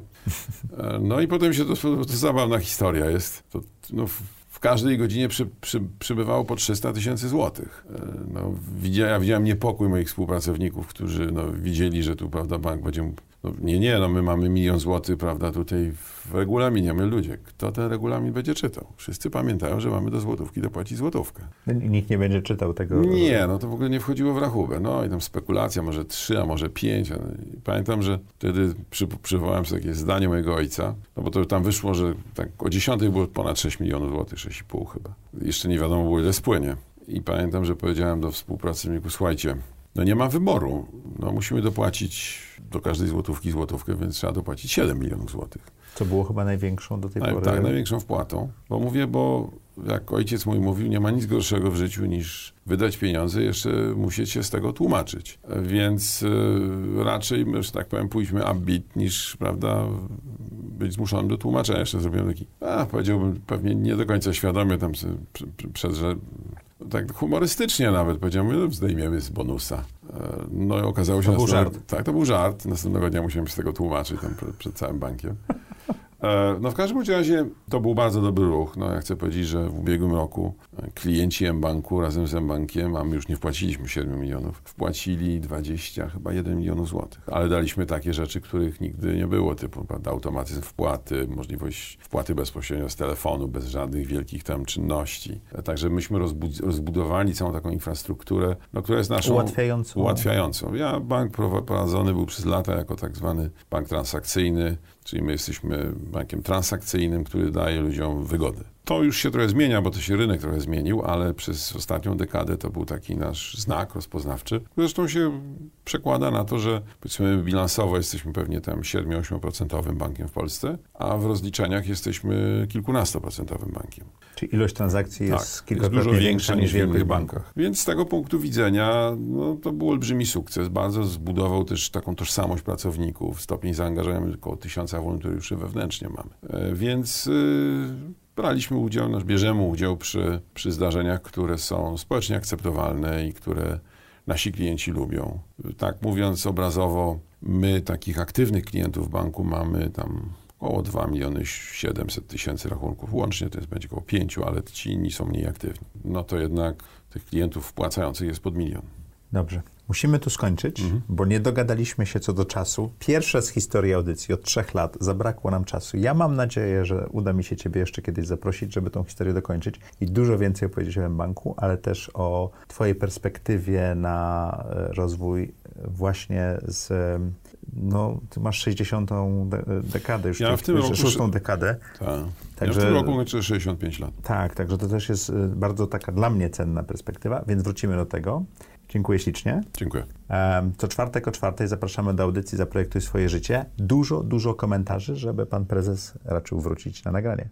no i potem się to, to, zabawna historia jest. To, no, w każdej godzinie przy, przy, przybywało po 300 tysięcy złotych. E, no, widziałem, ja widziałem niepokój moich współpracowników, którzy no, widzieli, że tu prawda, bank będzie no, nie, nie, no my mamy milion złotych, prawda, tutaj w regulaminie, my ludzie. Kto ten regulamin będzie czytał? Wszyscy pamiętają, że mamy do złotówki dopłacić złotówkę. Nikt nie będzie czytał tego. Nie, no to w ogóle nie wchodziło w rachubę. No i tam spekulacja, może trzy, a może pięć. Pamiętam, że wtedy przy, przywołałem sobie takie zdanie mojego ojca, no bo to tam wyszło, że tak o dziesiątej było ponad 6 milionów złotych, 6,5 chyba. Jeszcze nie wiadomo było, ile spłynie. I pamiętam, że powiedziałem do współpracowników, słuchajcie, no nie ma wyboru. No musimy dopłacić do każdej złotówki złotówkę, więc trzeba dopłacić 7 milionów złotych. Co było chyba największą do tej tak, pory. Tak, największą wpłatą. Bo mówię, bo jak ojciec mój mówił, nie ma nic gorszego w życiu niż wydać pieniądze, jeszcze musieć się z tego tłumaczyć. Więc y, raczej, że tak powiem, pójdźmy upbeat niż, prawda, być zmuszonym do tłumaczenia. Jeszcze zrobiłem taki, a powiedziałbym pewnie nie do końca świadomie tam przez, że tak humorystycznie nawet powiedziałem, no, zdejmiemy z bonusa. E, no i okazało się... To był żart. Tak, to był żart. Następnego dnia musiałem się z tego tłumaczyć tam przed, przed całym bankiem. E, no w każdym razie to był bardzo dobry ruch. No ja chcę powiedzieć, że w ubiegłym roku klienci M-Banku razem z M-Bankiem, a my już nie wpłaciliśmy 7 milionów, wpłacili 20, chyba 1 milionów złotych. Ale daliśmy takie rzeczy, których nigdy nie było, typu prawda, automatyzm wpłaty, możliwość wpłaty bezpośrednio z telefonu, bez żadnych wielkich tam czynności. Także myśmy rozbudowali całą taką infrastrukturę, no, która jest naszą... Ułatwiającą. Ułatwiającą. Ja, bank prowadzony był przez lata jako tak zwany bank transakcyjny, czyli my jesteśmy bankiem transakcyjnym, który daje ludziom wygodę. To już się trochę zmienia, bo to się rynek trochę zmienił, ale przez ostatnią dekadę to był taki nasz znak rozpoznawczy. Zresztą się przekłada na to, że powiedzmy bilansowo jesteśmy pewnie tam 7-8% bankiem w Polsce, a w rozliczeniach jesteśmy kilkunastoprocentowym bankiem. Czyli ilość transakcji tak, jest kilkakrotnie jest dużo większa niż w wielkich bankach. bankach. Więc z tego punktu widzenia no, to był olbrzymi sukces. Bardzo zbudował też taką tożsamość pracowników, stopień zaangażowania około tysiąca wolontariuszy wewnętrznie mamy. E, więc... Yy, braliśmy udział, nasz bierzemy udział przy, przy zdarzeniach, które są społecznie akceptowalne i które nasi klienci lubią. Tak mówiąc obrazowo, my takich aktywnych klientów banku mamy tam około 2 miliony 700 tysięcy rachunków. Łącznie to jest będzie około 5, ale ci inni są mniej aktywni. No to jednak tych klientów wpłacających jest pod milion. Dobrze. Musimy tu skończyć, mhm. bo nie dogadaliśmy się co do czasu. Pierwsze z historii audycji od trzech lat zabrakło nam czasu. Ja mam nadzieję, że uda mi się Ciebie jeszcze kiedyś zaprosić, żeby tą historię dokończyć i dużo więcej opowiedzieć o banku, ale też o Twojej perspektywie na e, rozwój właśnie z. No, ty masz 60. dekadę, już ja w tym roku szóstą dekadę. Tak. Także, ja w tym roku kończę 65 lat. Tak, także to też jest e, bardzo taka dla mnie cenna perspektywa, więc wrócimy do tego. Dziękuję ślicznie. Dziękuję. Co czwartek o czwartej zapraszamy do audycji Zaprojektuj swoje życie. Dużo, dużo komentarzy, żeby pan prezes raczył wrócić na nagranie.